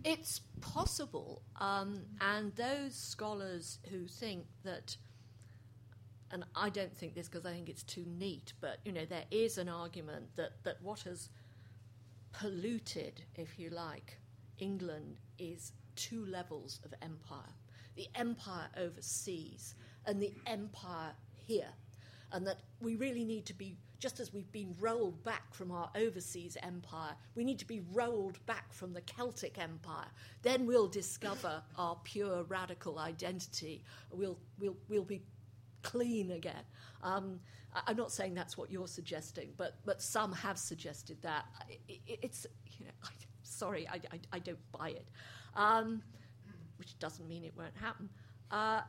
It's possible, um, and those scholars who think that, and I don't think this because I think it's too neat, but you know there is an argument that that what has polluted, if you like, England is two levels of empire the empire overseas and the empire here. And that we really need to be, just as we've been rolled back from our overseas empire, we need to be rolled back from the Celtic empire. Then we'll discover our pure radical identity. We'll, we'll, we'll be clean again. Um, I'm not saying that's what you're suggesting, but, but some have suggested that. it's, you know, I, sorry, I, I, I, don't buy it. Um, which doesn't mean it won't happen. Uh,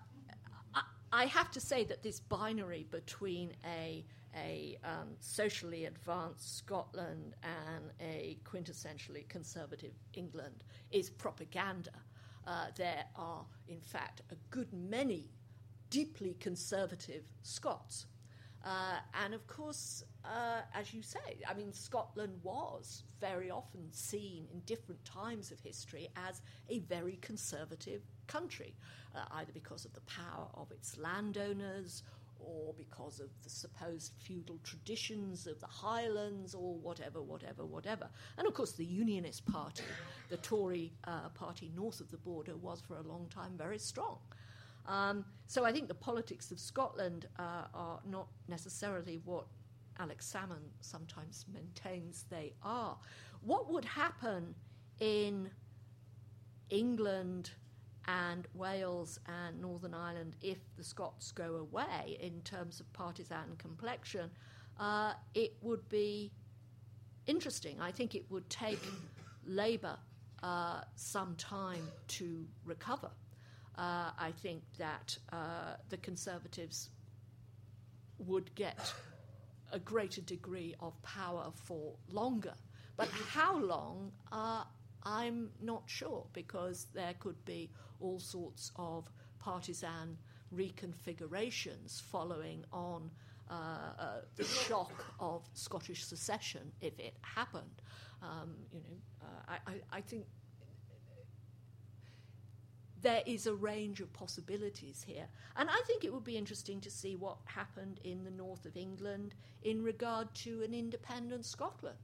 I, I, have to say that this binary between a, a um, socially advanced Scotland and a quintessentially conservative England is propaganda. Uh, there are, in fact, a good many deeply conservative Scots. Uh, and of course, uh, as you say, I mean, Scotland was very often seen in different times of history as a very conservative country, uh, either because of the power of its landowners or because of the supposed feudal traditions of the Highlands or whatever, whatever, whatever. And of course, the Unionist Party, the Tory uh, party north of the border, was for a long time very strong. Um, so I think the politics of Scotland uh, are not necessarily what Alex Salmond sometimes maintains they are. What would happen in England and Wales and Northern Ireland if the Scots go away in terms of partisan complexion? Uh, it would be interesting. I think it would take Labour uh, some time to recover. Uh, I think that uh, the Conservatives would get a greater degree of power for longer. But how long, uh, I'm not sure, because there could be all sorts of partisan reconfigurations following on uh, uh, the shock of Scottish secession if it happened. Um, you know, uh, I, I, think there is a range of possibilities here. And I think it would be interesting to see what happened in the north of England in regard to an independent Scotland.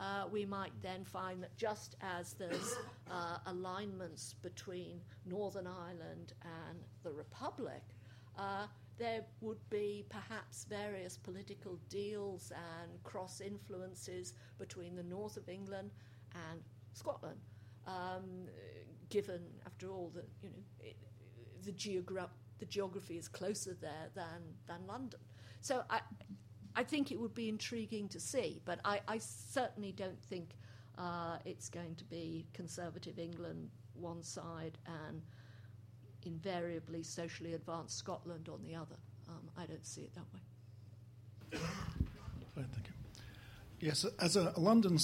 Uh, we might then find that just as there's uh, alignments between Northern Ireland and the Republic, uh, there would be perhaps various political deals and cross influences between the north of England and Scotland. Um, given, after all, that you know it, the, geogra- the geography is closer there than than London. So I, I think it would be intriguing to see, but I, I certainly don't think uh, it's going to be conservative England one side and invariably socially advanced Scotland on the other. Um, I don't see it that way. Yes, as a London,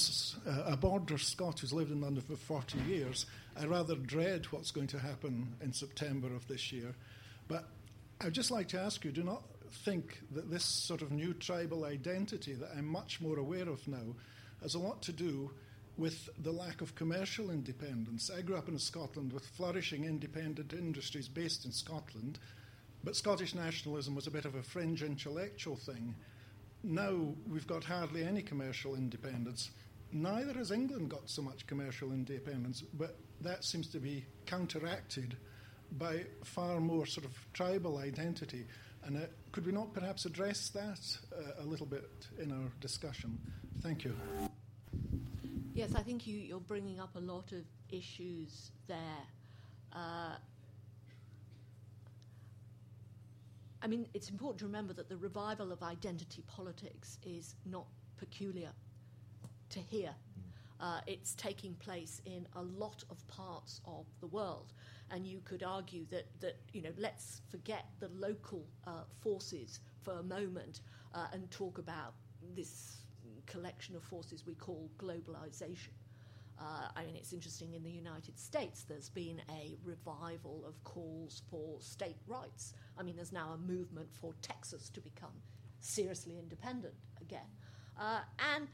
uh, a border Scot who's lived in London for 40 years, I rather dread what's going to happen in September of this year. But I'd just like to ask you do not think that this sort of new tribal identity that I'm much more aware of now has a lot to do with the lack of commercial independence. I grew up in Scotland with flourishing independent industries based in Scotland, but Scottish nationalism was a bit of a fringe intellectual thing now we've got hardly any commercial independence. Neither has England got so much commercial independence, but that seems to be counteracted by far more sort of tribal identity. And uh, could we not perhaps address that uh, a little bit in our discussion? Thank you. Yes, I think you, are bringing up a lot of issues there. Uh, I mean, it's important to remember that the revival of identity politics is not peculiar to here. Mm. Uh, it's taking place in a lot of parts of the world. And you could argue that, that you know, let's forget the local uh, forces for a moment uh, and talk about this collection of forces we call globalization. Uh, I mean, it's interesting in the United States, there's been a revival of calls for state rights. I mean, there's now a movement for Texas to become seriously independent again. Uh, and,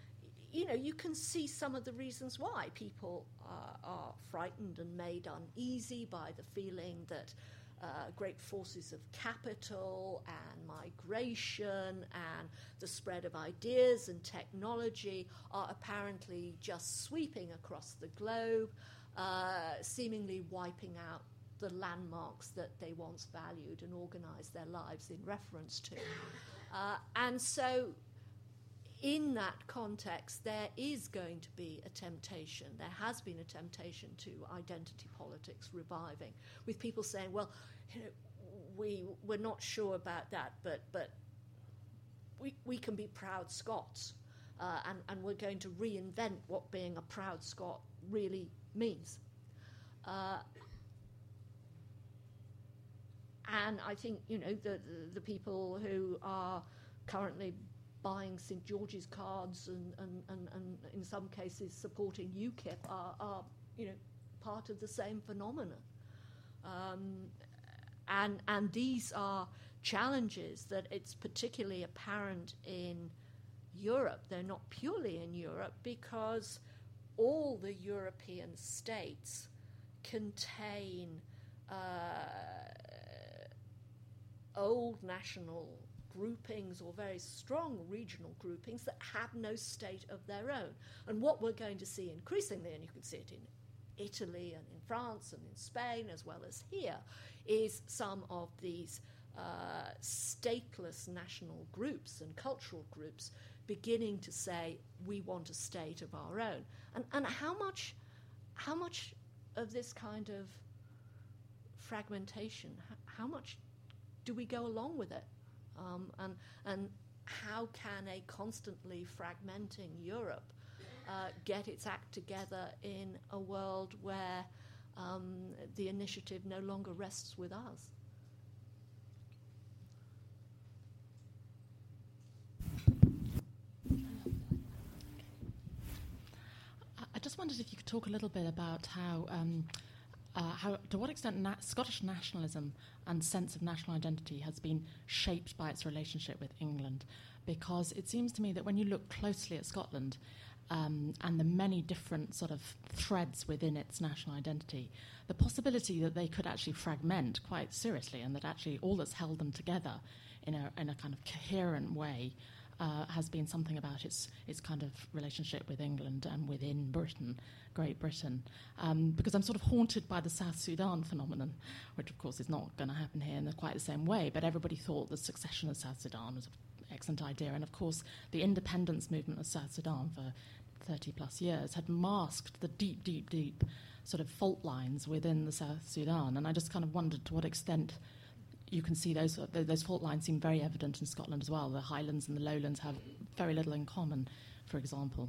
you know, you can see some of the reasons why people uh, are frightened and made uneasy by the feeling that uh, great forces of capital and migration and the spread of ideas and technology are apparently just sweeping across the globe, uh, seemingly wiping out the landmarks that they once valued and organized their lives in reference to. Uh, and so, in that context, there is going to be a temptation. There has been a temptation to identity politics reviving, with people saying, well, know, we, we're not sure about that, but, but we, we can be proud Scots. Uh, and, and we're going to reinvent what being a proud Scot really means. Uh, and I think you know the, the, the people who are currently buying St George's cards and, and, and, and in some cases supporting UKIP are, are you know part of the same phenomenon. Um, and and these are challenges that it's particularly apparent in Europe. They're not purely in Europe because all the European states contain uh, old national groupings or very strong regional groupings that have no state of their own. And what we're going to see increasingly, and you can see it in Italy and in France and in Spain as well as here, is some of these uh, stateless national groups and cultural groups beginning to say we want a state of our own. And, and how much how much of this kind of fragmentation, how, how much do we go along with it? Um, and, and how can a constantly fragmenting Europe uh, get its act together in a world where um, the initiative no longer rests with us? I just wondered if you could talk a little bit about how um, uh, how, to what extent na- Scottish nationalism and sense of national identity has been shaped by its relationship with England. Because it seems to me that when you look closely at Scotland um, and the many different sort of threads within its national identity, the possibility that they could actually fragment quite seriously and that actually all that's held them together in a, in a kind of coherent way uh, has been something about its its kind of relationship with England and within Britain, Great Britain, um, because I'm sort of haunted by the South Sudan phenomenon, which of course is not going to happen here in quite the same way. But everybody thought the succession of South Sudan was excellent idea, and of course the independence movement of South Sudan for 30 plus years had masked the deep, deep, deep sort of fault lines within the South Sudan, and I just kind of wondered to what extent you can see those those fault lines seem very evident in Scotland as well. The Highlands and the Lowlands have very little in common, for example.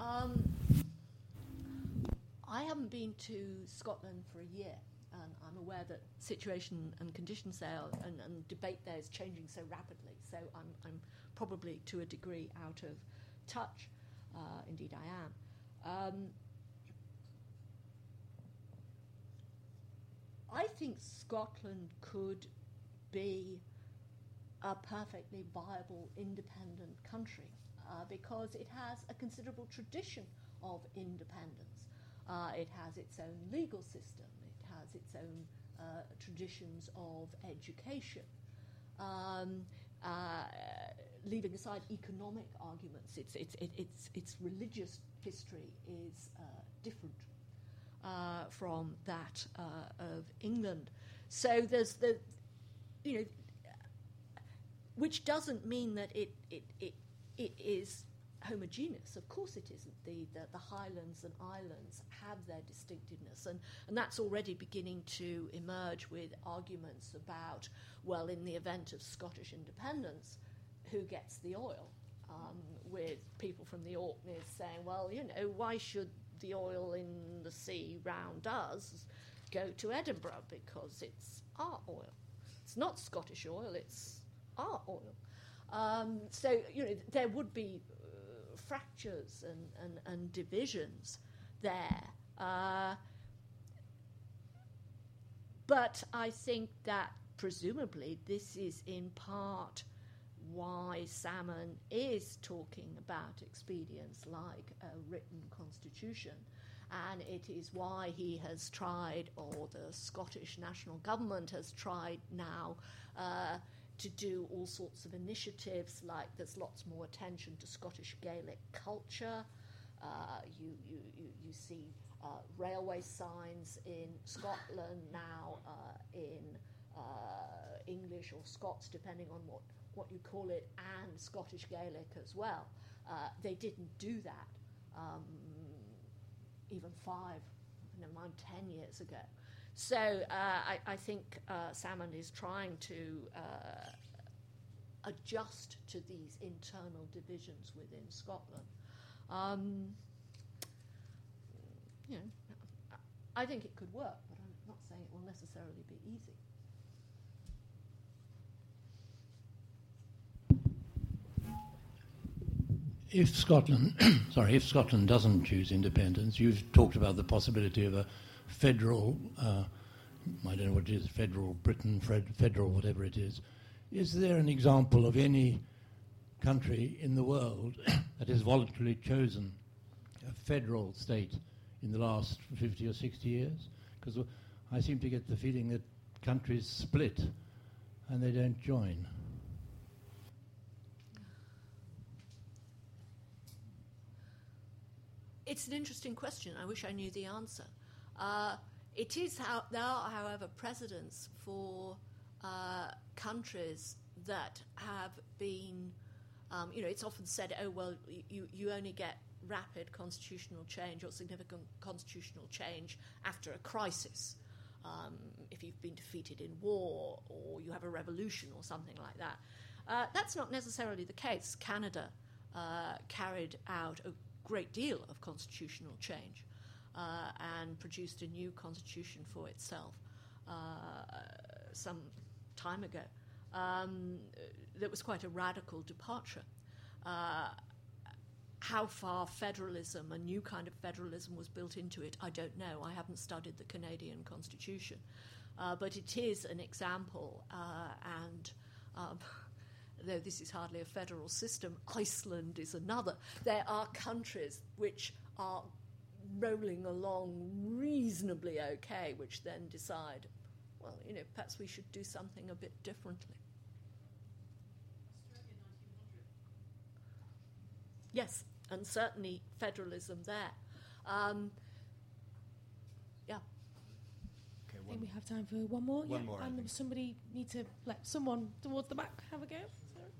Um, I haven't been to Scotland for a year, I'm aware that situation and conditions there and, and debate there is changing so rapidly. So I'm, I'm probably to a degree out of touch. Uh, indeed, I am. Um, I think Scotland could be a perfectly viable independent country uh, because it has a considerable tradition of independence. Uh, it has its own legal system, has its own uh, traditions of education. Um, uh, leaving aside economic arguments, its, its, its, its religious history is uh, different uh, from that uh, of England. So there's the, you know, which doesn't mean that it, it, it, it is homogeneous. Of course it isn't. The, the, the, Highlands and Islands have their distinctiveness, and, and that's already beginning to emerge with arguments about, well, in the event of Scottish independence, who gets the oil? Um, with people from the Orkneys saying, well, you know, why should the oil in the sea round us go to Edinburgh because it's our oil. It's not Scottish oil, it's our oil. Um, so, you know, there would be fractures and, and, and, divisions there. Uh, but I think that presumably this is in part why Salmond is talking about expedients like a written constitution and it is why he has tried, or the Scottish national government has tried now. Uh, to do all sorts of initiatives, like there's lots more attention to Scottish Gaelic culture. Uh, you, you, you, see uh, railway signs in Scotland now uh, in uh, English or Scots, depending on what, what you call it, and Scottish Gaelic as well. Uh, they didn't do that um, even five, never mind, ten years ago. So uh, I, I, think uh, Salmond is trying to uh, adjust to these internal divisions within Scotland. Um, you know, I think it could work, but I'm not saying it will necessarily be easy. if Scotland, sorry, if Scotland doesn't choose independence, you've talked about the possibility of a federal, uh, I don't know what it is, federal Britain, federal whatever it is. Is there an example of any country in the world that has voluntarily chosen a federal state in the last 50 or 60 years? Because I seem to get the feeling that countries split and they don't join. It's an interesting question. I wish I knew the answer. Uh, it is how, there are, however, precedents for uh, countries that have been, um, you know, it's often said, oh, well, you, you only get rapid constitutional change or significant constitutional change after a crisis. Um, if you've been defeated in war or you have a revolution or something like that. Uh, that's not necessarily the case. Canada uh, carried out a great deal of constitutional change uh, and produced a new constitution for itself uh, some time ago. Um, that was quite a radical departure. Uh, how far federalism, a new kind of federalism, was built into it, I don't know. I haven't studied the Canadian Constitution. Uh, but it is an example, uh, and um, though this is hardly a federal system, Iceland is another. There are countries which are rolling along reasonably okay, which then decide, well, you know, perhaps we should do something a bit differently. Yes, and certainly federalism there. Um, I think we have time for one more. One yeah. more, I And think. somebody need to let someone towards the back have a go. Sorry.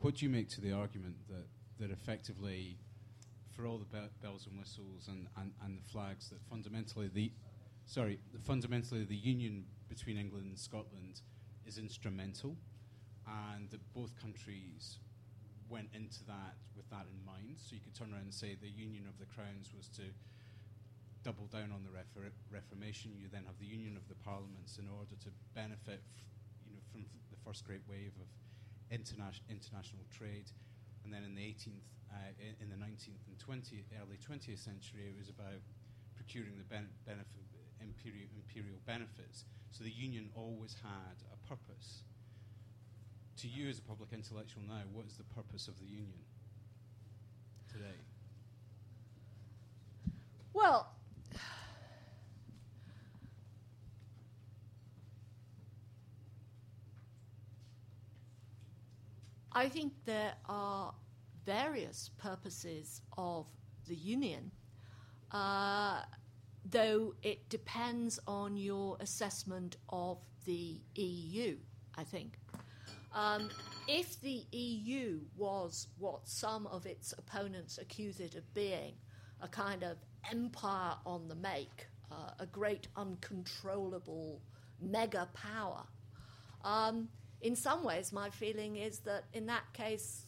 What do you make to the argument that, that effectively, for all the be- bells and whistles and, and, and the flags, that fundamentally the sorry, fundamentally the union between England and Scotland is instrumental, and that both countries went into that with that in mind. So you could turn around and say the union of the crowns was to double down on the refer- Reformation. You then have the union of the parliaments in order to benefit, f- you know, from the first great wave of interna- international trade. And then in the 18th, uh, in, the 19th and 20th, early 20th century, it was about procuring the ben- benefit, imperial, imperial benefits. So the union always had a purpose. To you as a public intellectual now, what is the purpose of the union today? Well, I think there are various purposes of the union, uh, though it depends on your assessment of the EU, I think. Um, if the EU was what some of its opponents accuse it of being, a kind of empire on the make, uh, a great uncontrollable mega power, um, in some ways, my feeling is that in that case,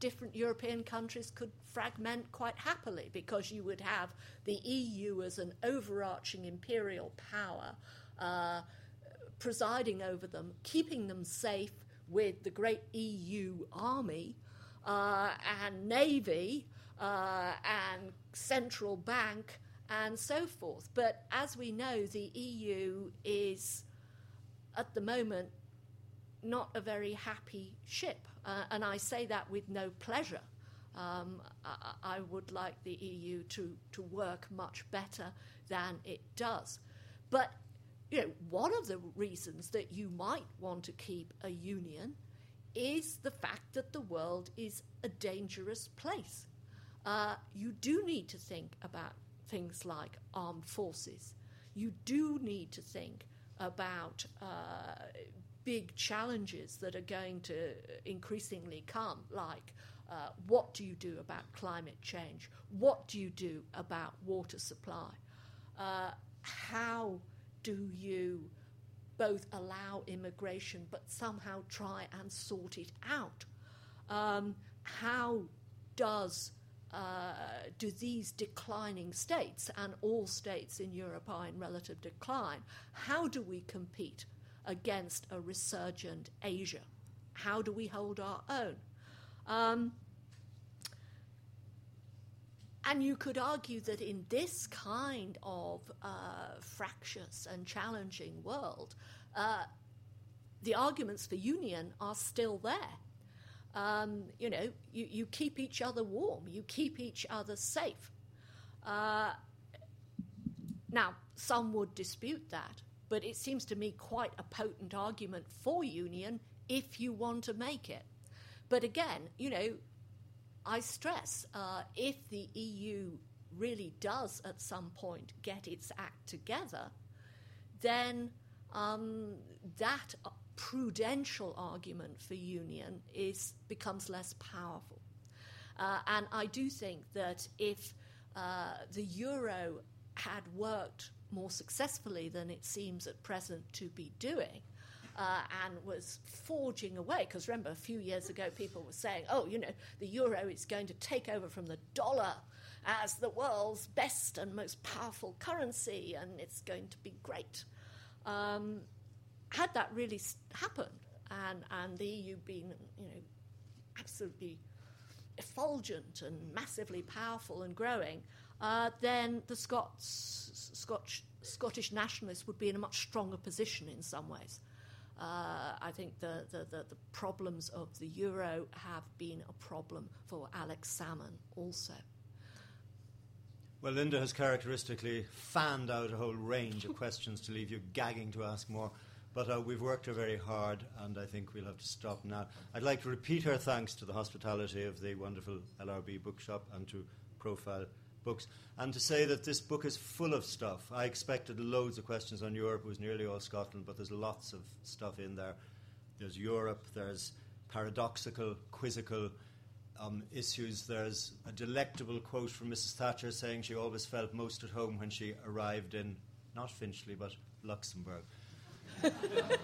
different European countries could fragment quite happily because you would have the EU as an overarching imperial power uh, presiding over them, keeping them safe with the great EU army uh, and navy uh, and central bank and so forth. But as we know, the EU is at the moment not a very happy ship. Uh, and I say that with no pleasure. Um, I, I, would like the EU to, to work much better than it does. But you know, one of the reasons that you might want to keep a union is the fact that the world is a dangerous place. Uh, you do need to think about things like armed forces. You do need to think about uh, big challenges that are going to increasingly come, like uh, what do you do about climate change? What do you do about water supply? Uh, how do you both allow immigration but somehow try and sort it out? Um, how does uh, do these declining states, and all states in Europe are in relative decline, how do we compete against a resurgent Asia? How do we hold our own? Um, and you could argue that in this kind of uh, fractious and challenging world, uh, the arguments for union are still there. Um, you know, you, you keep each other warm, you keep each other safe. Uh, now, some would dispute that, but it seems to me quite a potent argument for union if you want to make it. But again, you know, I stress uh, if the EU really does at some point get its act together, then um, that prudential argument for union is becomes less powerful. Uh, and I do think that if uh, the euro had worked more successfully than it seems at present to be doing, uh, and was forging away. Because remember, a few years ago, people were saying, oh, you know, the euro is going to take over from the dollar as the world's best and most powerful currency, and it's going to be great. Um, had that really happened, and, and the EU been, you know, absolutely effulgent and massively powerful and growing, uh, then the Scots, Scotch, Scottish nationalists would be in a much stronger position in some ways. Uh, I think the, the, the, the, problems of the euro have been a problem for Alex Salmond also. Well, Linda has characteristically fanned out a whole range of questions to leave you gagging to ask more. But uh, we've worked her very hard, and I think we'll have to stop now. I'd like to repeat her thanks to the hospitality of the wonderful LRB bookshop and to Profile books. And to say that this book is full of stuff. I expected loads of questions on Europe. It was nearly all Scotland, but there's lots of stuff in there. There's Europe, there's paradoxical, quizzical um, issues. There's a delectable quote from Mrs. Thatcher saying she always felt most at home when she arrived in, not Finchley, but Luxembourg.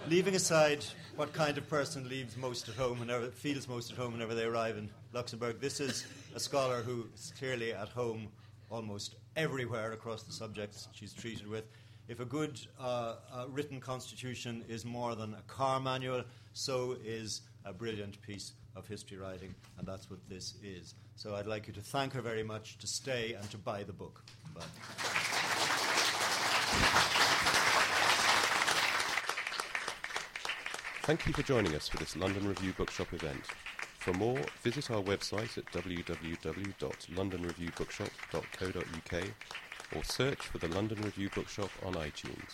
Leaving aside what kind of person leaves most at home whenever feels most at home whenever they arrive in Luxembourg, this is a scholar who is clearly at home almost everywhere across the subjects she's treated with. If a good uh, uh, written constitution is more than a car manual, so is a brilliant piece of history writing, and that's what this is. So I'd like you to thank her very much, to stay, and to buy the book. Bye. Thank you for joining us for this London Review Bookshop event. For more, visit our website at www.londonreviewbookshop.co.uk or search for the London Review Bookshop on iTunes.